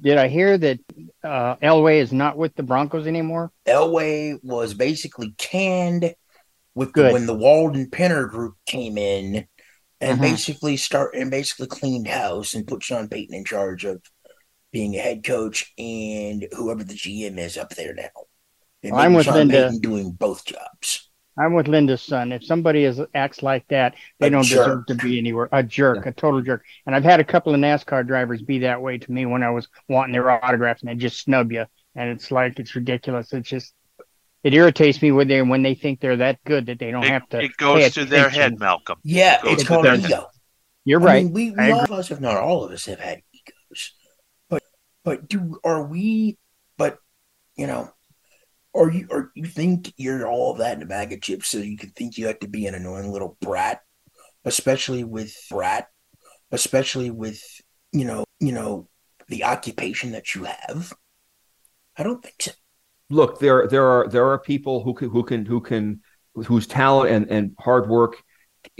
Did I hear that uh, Elway is not with the Broncos anymore? Elway was basically canned with the, when the Walton-Penner group came in and Mhm. basically start and basically cleaned house and put Sean Payton in charge of being a head coach and whoever the GM is up there now. And I'm with Sean Linda. Payton doing both jobs. I'm with Linda's son. If somebody is acts like that, they A don't jerk. deserve to be anywhere. A jerk, a total jerk. And I've had a couple of NASCAR drivers be that way to me when I was wanting their autographs, and they just snub you. And it's like it's ridiculous. It's just it irritates me when they when they think they're that good that they don't It, have to. it goes pay to their head, Malcolm. Yeah, Goes it's to called ego. You're I right. mean, we, I we all agree. of us, if not all of us, have had egos. But do are we? But you know, or you or you think you're all of that in a bag of chips, so you can think you have to be an annoying little brat, especially with brat, especially with you know you know the occupation that you have. I don't think so. Look, there there are there are people who can who can who can whose talent and, and hard work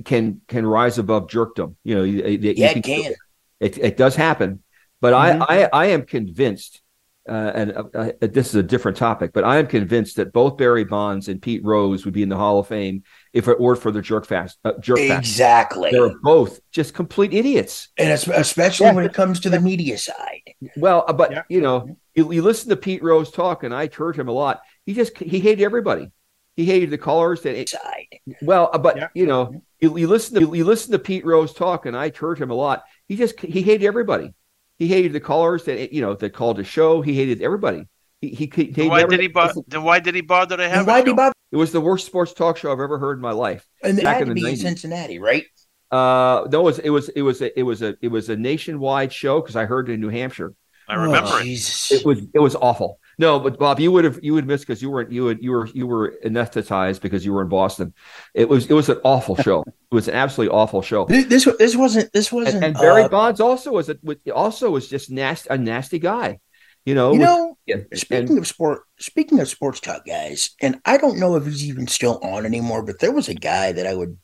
can can rise above jerkdom. You know, you, you Yeah, can- it can. It, it does happen, but Mhm. I, I I am convinced, uh, and uh, uh, this is a different topic, but I am convinced that both Barry Bonds and Pete Rose would be in the Hall of Fame if it weren't for the jerk fast uh, jerk fast. Exactly, They're both just complete idiots. and especially Yeah. when it comes to the media side. Well, uh, but Yeah. you know, you, you listen to Pete Rose talk, and I heard him a lot. He just he hated everybody. He hated the callers that Side. Well, uh, but Yeah. you know, you, you listen to you listen to Pete Rose talk, and I heard him a lot. He just he hated everybody. He hated the callers that you know that called the show. He hated everybody. He he, he hated Then why did he bo- then why did he bother to have why a did he show? bother? It was the worst sports talk show I've ever heard in my life. And it Back had in to the be 90s. Cincinnati, right? Uh, no, it was it was it was a, it was a it was a nationwide show because I heard it in New Hampshire. I remember oh, it. Jesus. It was it was awful. No, but Bob, you would have you would miss because you weren't you would you were you were anesthetized because you were in Boston. It was it was an awful show. It was an absolutely awful show. This this, this wasn't this wasn't And, and Barry uh, Bonds also was a, also was just nasty a nasty guy. You know, you with- know yeah, speaking and- of sport speaking of sports talk guys and I don't know if he's even still on anymore but there was a guy that I would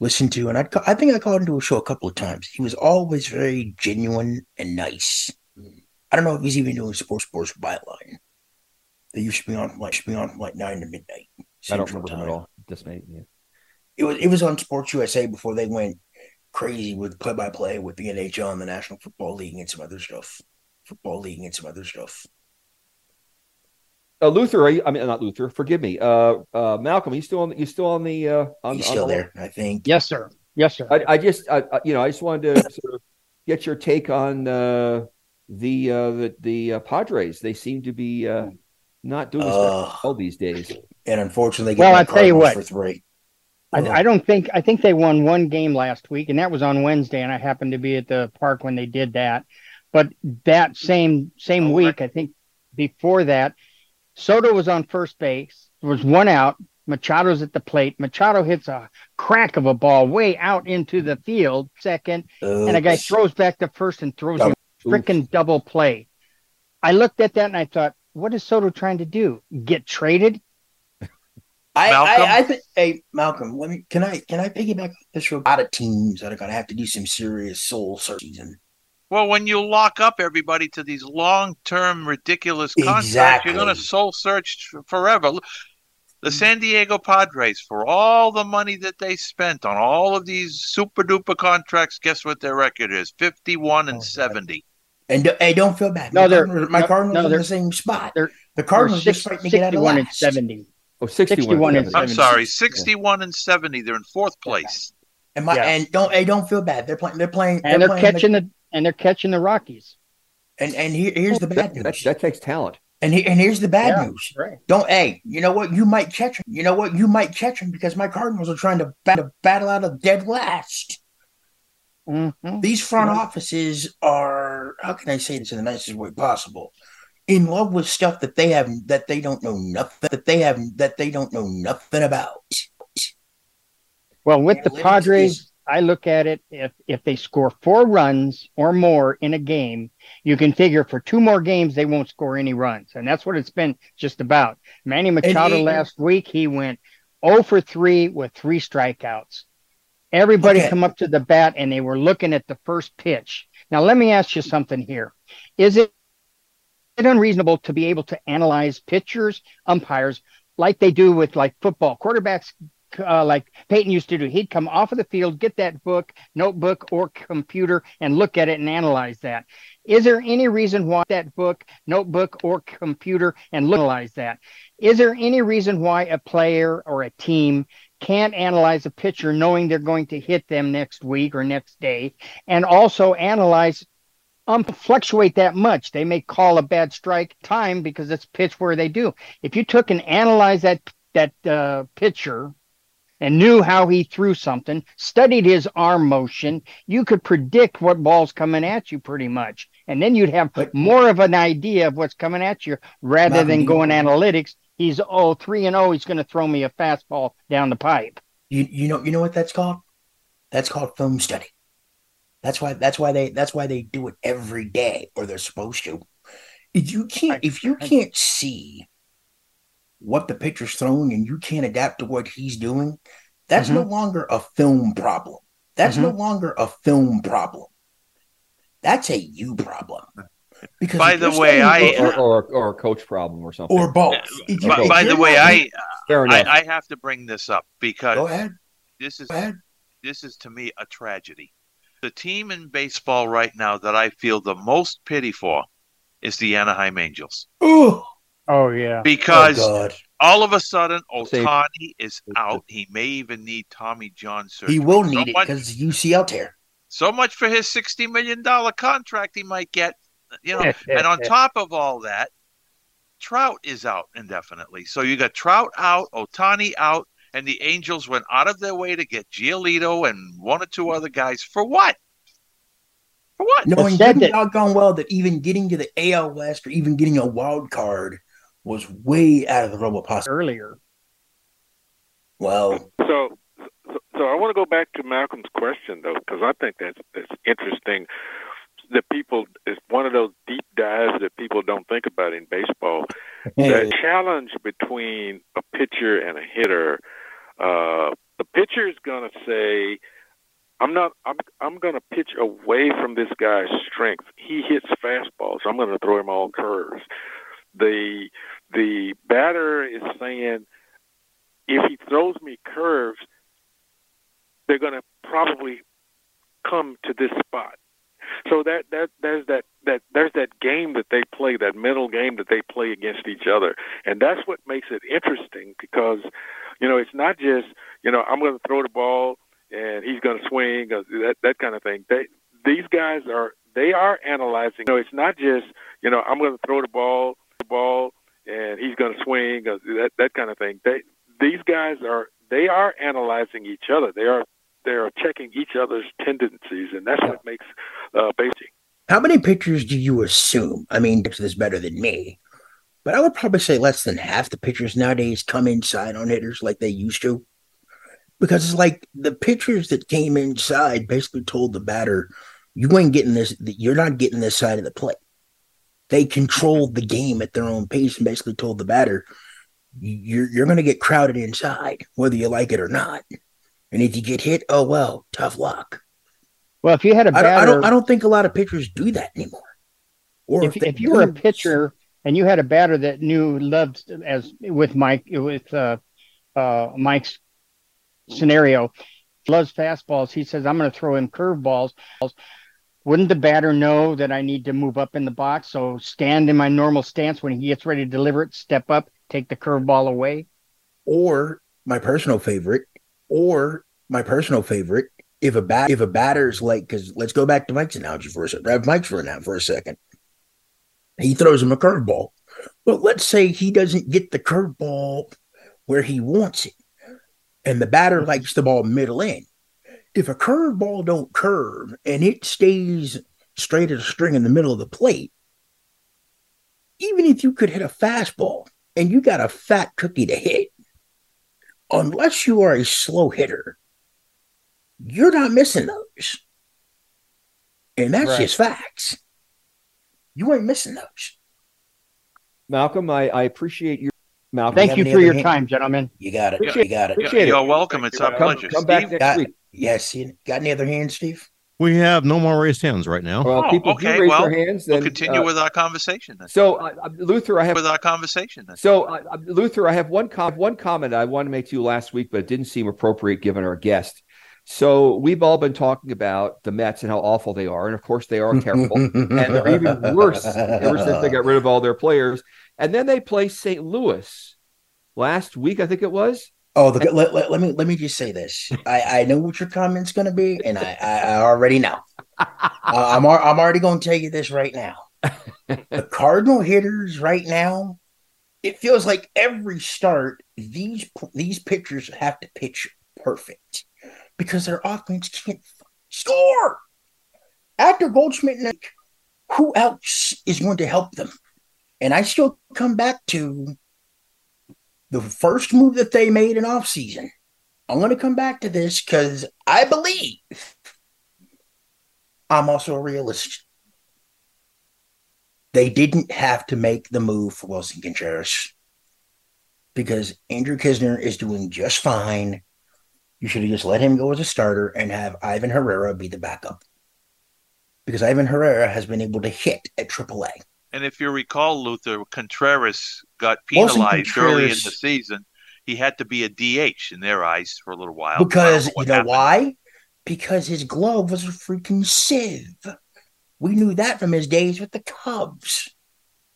listen to and I'd I think I called into a show a couple of times he was always very genuine and nice I don't know if he's even doing sports sports byline they used to be on from like should be on from like nine to midnight I don't Central remember him at Time. all. Just made yeah. it was it was on Sports USA before they went crazy with play by play with the NHL and the National Football League and some other stuff. Football League and some other stuff. Uh, Luther, are you, I mean not Luther. Forgive me. Uh, uh, Malcolm, you still on? You still on the? Uh, on, He's on still the- there, I think. Yes, sir. Yes, sir. I, I just, I, I- you know, I just wanted to sort of get your take on uh, the uh, the the uh, Padres. They seem to be uh, not doing so Ugh. well these days. And unfortunately, they Well, I'll tell you what. for three. I, Ugh. I don't think I think they won one game last week, and that was on Wednesday, and I happened to be at the park when they did that. But that same same Oh, week, I think before that, Soto was on first base. There was one out. Machado's at the plate. Machado hits a crack of a ball way out into the field, second, and a guy throws back to first and throws Double. a freaking double play. I looked at that and I thought, what is Soto trying to do? Get traded? I, Malcolm? I, I think, hey, Malcolm, let me, can I, can I piggyback on this real? A lot of teams that are going to have to do some serious soul searching. Well, when you lock up everybody to these long-term ridiculous contracts, Exactly. you're going to soul search forever. The San Diego Padres, for all the money that they spent on all of these super duper contracts, guess what their record is? 51 and Oh, 70. And do- hey, don't feel bad. No, my they're- Cardinals, my no, Cardinals no, are in they're- the same spot. they're- the Cardinals They're just six- fighting to get out of 61 and 70. Oh, 61, 61 and 70. I'm sorry, 61 and 70. They're in fourth place. And my Yeah. and don't hey, don't feel bad. They're playing. They're playing. And they're playing catching the and they're catching the Rockies. and and here, here's the bad That, news. that, that takes talent. and he, and here's the bad Yeah. news. Right. Don't hey, you know what? You might catch him. You know what? You might catch him because my Cardinals are trying to, bat, to battle out of dead last. Mhm. These front Right. offices are how can I say this in the nicest way possible? In love with stuff that they have that they don't know nothing that they have that they don't know nothing about. Well, with the Padres, is- I look at it if if they score four runs or more in a game, you can figure for two more games they won't score any runs, and that's what it's been just about. Manny Machado he- last week he went 0 for 3 with three strikeouts. Everybody Okay. come up to the bat and they were looking at the first pitch. Now let me ask you something here: Is it unreasonable to be able to analyze pitchers, umpires, like they do with like football quarterbacks uh, like Peyton used to do. He'd come off of the field, get that book, notebook, or computer, and look at it and analyze that. Is there any reason why that book, notebook, or computer and analyze that? Is there any reason why a player or a team can't analyze a pitcher knowing they're going to hit them next week or next day, and also analyze um fluctuate that much. They may call a bad strike time because it's pitch where they do. If you took and analyzed that that uh, pitcher and knew how he threw something, studied his arm motion, you could predict what ball's coming at you pretty much. And then you'd have more of an idea of what's coming at you rather than going analytics. He's oh three and oh, he's going to throw me a fastball down the pipe. You you know you know what that's called? That's called film study. That's why that's why they that's why they do it every day, or they're supposed to. If you can't if you can't see what the pitcher's throwing and you can't adapt to what he's doing, that's no mm-hmm. longer a film problem. That's no mm-hmm. longer a film problem. That's a you problem. Because By the way, I- Or, or, or a coach problem or something. or both. If By, by the way, I, Fair I enough. I have to bring this up because go ahead, this is go ahead. this is to me a tragedy. The team in baseball right now that I feel the most pity for is the Anaheim Angels Ooh, Oh yeah. because oh all of a sudden Save- Ohtani is out. He may even need Tommy John surgery. He will So need it because UCL tear. so much for his sixty million dollar contract he might get. You know, and on top of all that, Trout is out indefinitely. So you got Trout out, Ohtani out, and the Angels went out of their way to get Giolito and one or two other guys for what? For what? Knowing said good that- doggone well that even getting to the AL West or even getting a wild card was way out of the realm of possibility. earlier. Well, So, so, so I want to go back to Malcolm's question though, because I think that's that's interesting. That people it's one of those deep dives that people don't think about in baseball. The challenge between a pitcher and a hitter, uh, the pitcher is going to say, "I'm not. I'm. I'm going to pitch away from this guy's strength. He hits fastballs. I'm going to throw him all curves." The the batter is saying, "If he throws me curves, they're going to probably come to this spot. So that that there's that that there's that game that they play, that mental game that they play against each other, and that's what makes it interesting because, you know, it's not just you know I'm going to throw the ball and he's going to swing uh, that that kind of thing. They these guys are they are analyzing. You know, it's not just you know I'm going to throw the ball the ball and he's going to swing uh, that that kind of thing. They these guys are they are analyzing each other. They are they are checking each other's tendencies, and that's what makes uh. How many pitchers do you assume? I mean, this is better than me, but I would probably say less than half the pitchers nowadays come inside on hitters like they used to. Because it's like the pitchers that came inside basically told the batter, "You ain't getting this. You're not getting this side of the plate." They controlled the game at their own pace and basically told the batter, "You're you're going to get crowded inside, whether you like it or not." And if you get hit, oh well, tough luck. Well, if you had a batter, I, don't, I don't, I don't think a lot of pitchers do that anymore. Or if, if, if you were a pitcher and you had a batter that knew loved as with Mike with uh, uh, Mike's scenario, loves fastballs. He says, "I'm going to throw him curveballs." Wouldn't the batter know that I need to move up in the box? So stand in my normal stance when he gets ready to deliver it, step up, take the curveball away. Or my personal favorite, or my personal favorite, if a bat if a batter's like because let's go back to Mike's analogy for a second. Have Mike's for now for a second. He throws him a curveball. Well, let's say he doesn't get the curveball where he wants it, and the batter likes the ball middle in. If a curveball don't curve and it stays straight as a string in the middle of the plate, even if you could hit a fastball and you got a fat cookie to hit, unless you are a slow hitter, you're not missing those. And that's right. just facts. You ain't missing those. Malcolm, I, I appreciate your Malcolm. Thank you, you for your hand? time, gentlemen. You got it. Appreciate, you got it. Appreciate You're it. welcome. It's our pleasure. Come back next got, week. Yes. You got any other hands, Steve? We have no more raised hands right now. Well, oh, people okay. do raise well, their hands. Then, we'll continue uh, with our conversation. Then. So, uh, Luther, I have with our conversation. Then. So, uh, Luther, I have one com- one comment I wanted to make to you last week, but it didn't seem appropriate given our guest. So we've all been talking about the Mets and how awful they are, and of course they are terrible, and they're even worse ever since they got rid of all their players. And then they play St. Louis last week, I think it was. Oh, the, let, let, let, me let me just say this. I, I know what your comment's going to be, and I, I, I already know. uh, I'm I'm already going to tell you this right now. the Cardinal hitters right now, it feels like every start these these pitchers have to pitch perfect because their offense can't score. After Goldschmidt, who else is going to help them? And I still come back to the first move that they made in offseason. I'm going to come back to this because I believe I'm also a realist. They didn't have to make the move for Willson Contreras because Andrew Knizner is doing just fine you should have just let him go as a starter and have Ivan Herrera be the backup. Because Ivan Herrera has been able to hit at AAA. And if you recall, Luther, Contreras got penalized Contreras, early in the season. He had to be a DH in their eyes for a little while. Because you know happened. why? Because his glove was a freaking sieve. We knew that from his days with the Cubs.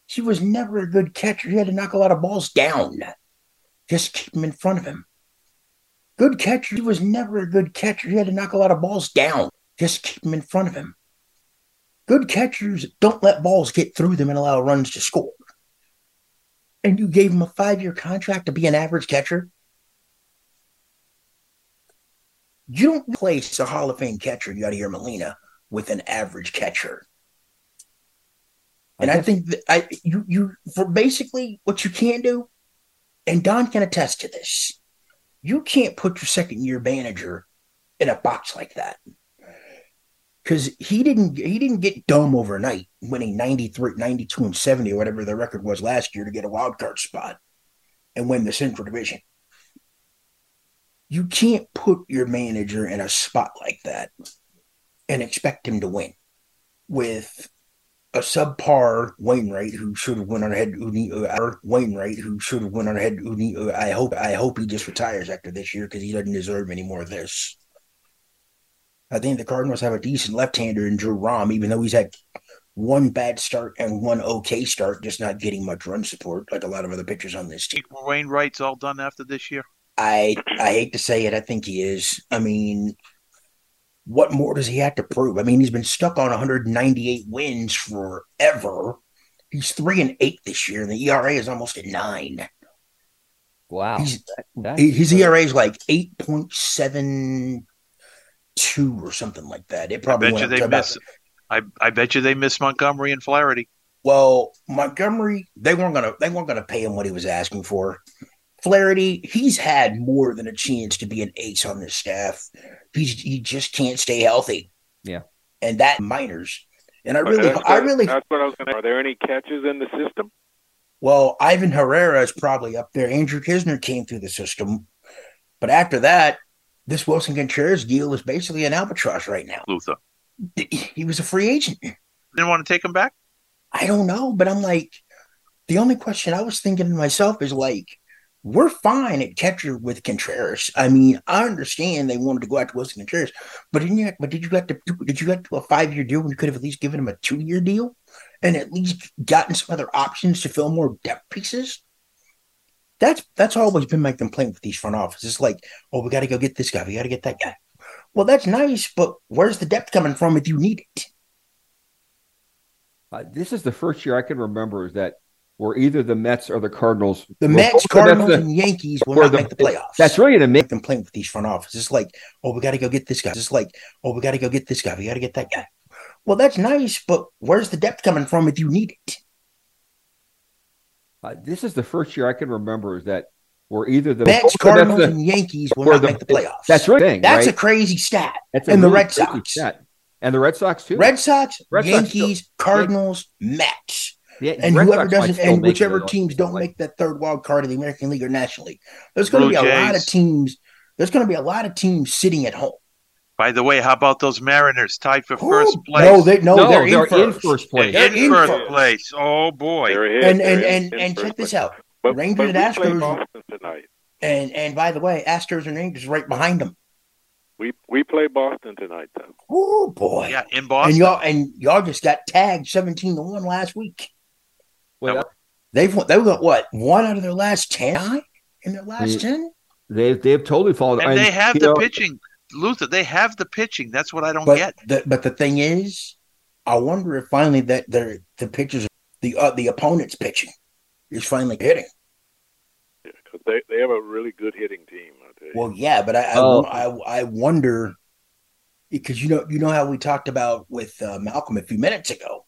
He was never a good catcher. He had to knock a lot of balls down. Just keep him in front of him. Good catcher. He was never a good catcher. He had to knock a lot of balls down. Just keep him in front of him. Good catchers don't let balls get through them and allow runs to score. And you gave him a five year contract to be an average catcher? You don't replace a Hall of Fame catcher, you got to Yadier Molina, with an average catcher. And I, I think that I you you for basically what you can do, and Don can attest to this you can't put your second year manager in a box like that. Because he didn't he didn't get dumb overnight winning 93 92 and 70 or whatever the record was last year to get a wild card spot and win the central division. You can't put your manager in a spot like that and expect him to win with a subpar Wainwright who should have went on ahead Uni uh, Wainwright who should have went on ahead Uni uh, I hope I hope he just retires after this year because he doesn't deserve any more of this. I think the Cardinals have a decent left-hander in Drew Rom, even though he's had one bad start and one okay start, just not getting much run support like a lot of other pitchers on this team. Wainwright's all done after this year. I I hate to say it, I think he is. I mean, what more does he have to prove? I mean, he's been stuck on 198 wins forever. He's three and eight this year, and the ERA is almost at nine. Wow, He's, That- his ERA is like 8.72 or something like that. It I probably bet you they to miss. I I bet you they miss Montgomery and Flaherty. Well, Montgomery, they weren't gonna they weren't gonna pay him what he was asking for. Flaherty, he's had more than a chance to be an ace on this staff. He's he just can't stay healthy. Yeah. And that minors. And I really that's I really That's what I was going to. Are there any catches in the system? well, Ivan Herrera is probably up there. Andrew Knizner came through the system. But after that, this Willson Contreras deal is basically an albatross right now. Luther He was a free agent. didn't want to take him back. I don't know, but I'm like, the only question I was thinking to myself is like, we're fine at catcher with Contreras. I mean, I understand they wanted to go after Willson Contreras, but didn't you? But did you get to? Did you get to a five year deal when you could have at least given him a two year deal, and at least gotten some other options to fill more depth pieces? That's that's always been my complaint with these front offices. Like, oh, we got to go get this guy, we got to get that guy. Well, that's nice, but where's the depth coming from if you need it? Uh, this is the first year I can remember that where either the Mets or the Cardinals, The were Mets, the Cardinals, Mets and Yankees will were not the- make the playoffs. That's really an amazing. complaint with these front offices. It's like, oh, we got to go get this guy. It's like, oh, we got to go get this guy. We got to get that guy. Well, that's nice, but where's the depth coming from if you need it? Uh, this is the first year I can remember that were either the Mets, both the Cardinals, and Yankees will not the- make the playoffs. That's right. thing, That's a crazy stat. That's a and the really Red Sox. stat. and the Red Sox too. Red Sox, Red Sox Yankees, still- Cardinals, Mets. Yeah, And Red whoever Sox doesn't, and whichever teams don't Like- make that third wild card of the American League or National League, there's going to be a lot of teams. There's going to be a lot of teams sitting at home. By the way, how about those Mariners tied for first Ooh, place? No, they no, No, they're, they're in in first. first place. They're They're in in first first. place. Oh boy! They're. And and and, and check this out. But, Rangers but and Astros- tonight. And and by the way, Astros and Rangers right behind them. We we play Boston tonight though. Oh boy! Yeah, in Boston. and y'all and y'all just got tagged seventeen to one last week. Well, They've won- they've got what one out of their last ten in their last Mm. ten. they've they've totally fallen. and they have the know, pitching. Luther, they have the pitching. That's what I don't But get. the but the thing is, I wonder if finally that they're the pitchers the uh, the opponent's pitching is finally hitting. Yeah, 'cause they they have a really good hitting team. I tell you. Well, yeah, but I I, Oh. I, I wonder because you know you know how we talked about with uh, Malcolm a few minutes ago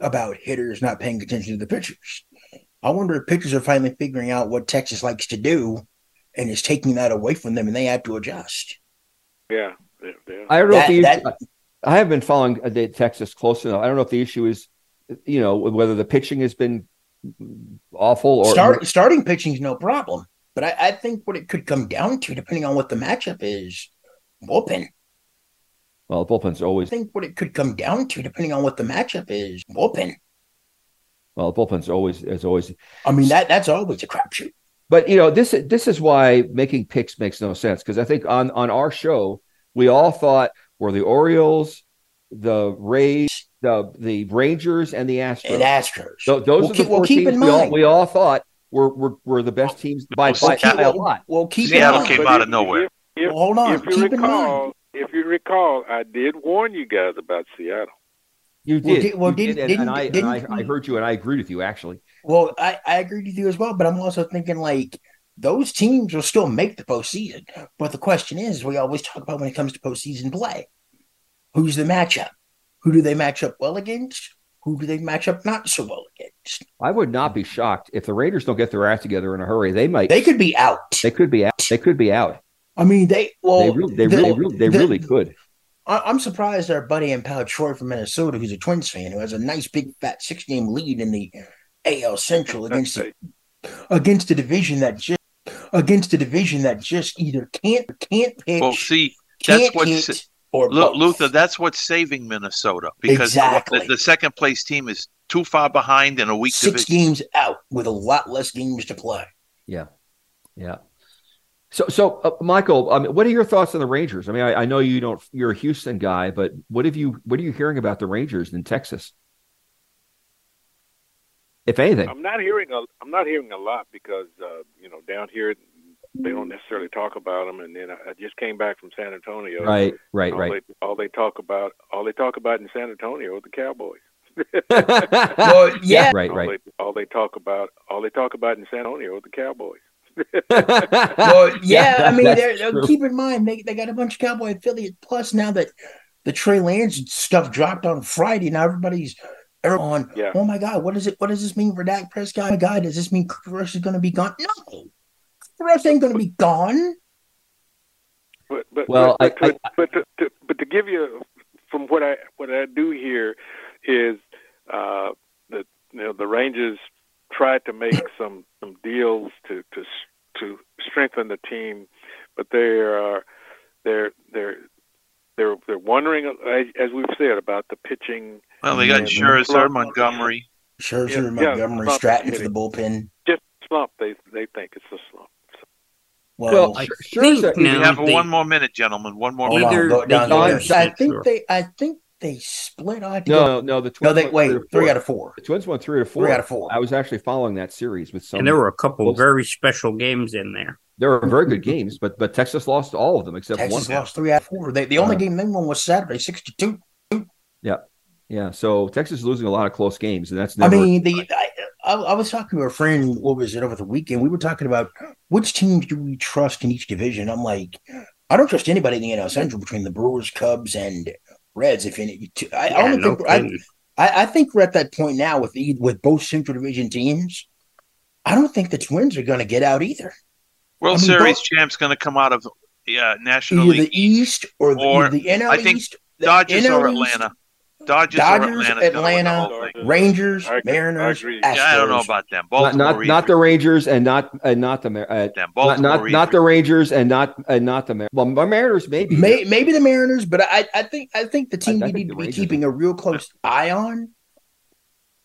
about hitters not paying attention to the pitchers. I wonder if pitchers are finally figuring out what Texas likes to do and is taking that away from them, and they have to adjust. yeah, they, they I don't know That- if the that- I have been following uh, the Texas close enough. I don't know if the issue is, you know, whether the pitching has been awful or Start, starting pitching is no problem, but I, I think what it could come down to, depending on what the matchup is, bullpen. Well, the bullpen's always. I think what it could come down to, depending on what the matchup is, bullpen. well, the bullpen's always is always. I mean that that's always a crapshoot. But you know, this this is why making picks makes no sense because I think on on our show we all thought were the Orioles, the Rays, the the Rangers, and the Astros. And Astros. Tho- those Well, are the keep- well, four keep teams in we all, mind- we all thought were, were were the best teams by, Well, by, keep- by a lot. Well, keep in Seattle mind. came But out if- of nowhere. If, if, Well, hold on. if you Keep in recall, mind. If you recall, I did warn you guys about Seattle. You Well, did, did- well, you didn't- did, and, didn't- and I, and didn't I, I heard you, and I agreed with you actually. Well, I, I agree with you as well, but I'm also thinking like those teams will still make the postseason. But the question is, we always talk about when it comes to postseason play, who's the matchup? Who do they match up well against? Who do they match up not so well against? I would not be shocked if the Raiders don't get their act together in a hurry. They might. They could be out. They could be out. They could be out. I mean, they well, they really, they the- really, really, they the- really could. I- I'm surprised our buddy and pal Troy from Minnesota, who's a Twins fan, who has a nice big fat six game lead in the AL Central against the, against a division that just against a division that just either can't can't pitch, Well, see, that's can't what's or Lu- both. Luther. That's what's saving Minnesota because Exactly. the, the second place team is too far behind in a week. six division. games out with a lot less games to play. Yeah, yeah. So, so uh, Michael, I mean, what are your thoughts on the Rangers? I mean, I, I, know you don't. You're a Houston guy, but what have you? What are you hearing about the Rangers in Texas? If anything, I'm not hearing a. I'm not hearing a lot because uh, you know down here they don't necessarily talk about them. And then I, I just came back from San Antonio. Right, right, all right. They, all they talk about, all they talk about in San Antonio are the Cowboys. well, yeah, right, all right. They, all they talk about, all they talk about in San Antonio are the Cowboys. well, yeah, I mean, they're, they're- keep in mind they, they got a bunch of Cowboy affiliates. Plus, now that the Trey Lance stuff dropped on Friday, now everybody's everyone. Yeah. Oh my God, what does it? What does this mean for Dak Prescott? Oh my God, does this mean Cooper Rush is going to be gone? No, Cooper Rush ain't going to be gone. But but Well, but, I- but, but, to, to, but to give you from what I what I do here is uh, that you know the Rangers tried to make some some deals to to to strengthen the team, but they are they're they're they're they're wondering as- as we've said about the pitching. Well, they got and Scherzer. Montgomery. Scherzer, Yeah, yeah, Montgomery, slump Stratton for the bullpen. Just slump. They they think it's a slump. Well, I sure, think sure, We have they- one more minute, gentlemen. One more hold minute. on, either go they down don't there. use I think or- they, I think they split. I have no, no, no. The Twins no, they wait three three out of four. The Twins won three to four. Three out of four. I was actually following that series with some. and there were a couple Well- very special games in there. there were very good games, but but Texas lost all of them except Texas one. lost three out of four. They, the only Uh, game they won was Saturday, six to two. Yeah, so Texas is losing a lot of close games, and that's I mean, the I, I, I was talking to a friend. What was it over the weekend? We were talking about which teams do we trust in each division. I'm like, I don't trust anybody in the NL Central between the Brewers, Cubs, and Reds. If any, I, I don't no think I, kidding. I, I think we're at that point now with the, with both Central Division teams. I don't think the Twins are going to get out either. World I mean, Series both- champs going to come out of yeah, National Either League. the East or the, Or, the NL I think East, the Dodgers NL or East, Atlanta. Dodgers, Dodgers, or Atlanta. gonna win the Atlanta. Rangers, I agree- I Mariners. Astros. Yeah, I don't know about them. not Baltimore, not, not the. Rangers and not uh, not the Mar- uh, them. not Baltimore, not, not either. the Rangers and not uh, not the Mar- well the Mariners maybe May, maybe the Mariners, but I, I think I think the team I we think need to be Rangers keeping a real close eye on,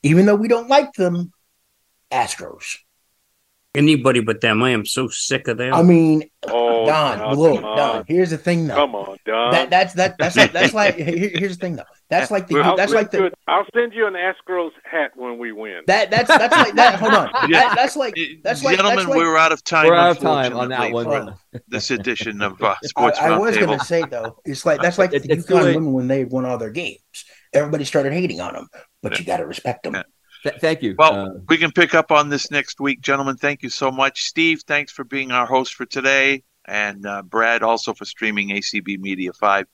even though we don't like them, Astros. Anybody but them. I am so sick of them. I mean, Oh, Don, now, look. Don. Here's the thing, though. Come on, Don. That that's that that's like, that's like here's the thing, though. That's like the I'll that's send like the you- I'll send you an Astros hat when we win. that that's that's like that. Hold on, Yeah. That- that's like that's like Gentlemen, that's like, we're out of time. We're out of time on that one. for This edition of uh, I, Sports I was going to say though, it's like that's like It- the UConn women when they won all their games. Everybody started hating on them, but you got to respect them. Yeah. Th- thank you. Well, Uh, we can pick up on this next week, gentlemen. Thank you so much. Steve, thanks for being our host for today. And uh, Brad, also for streaming ACB Media 5.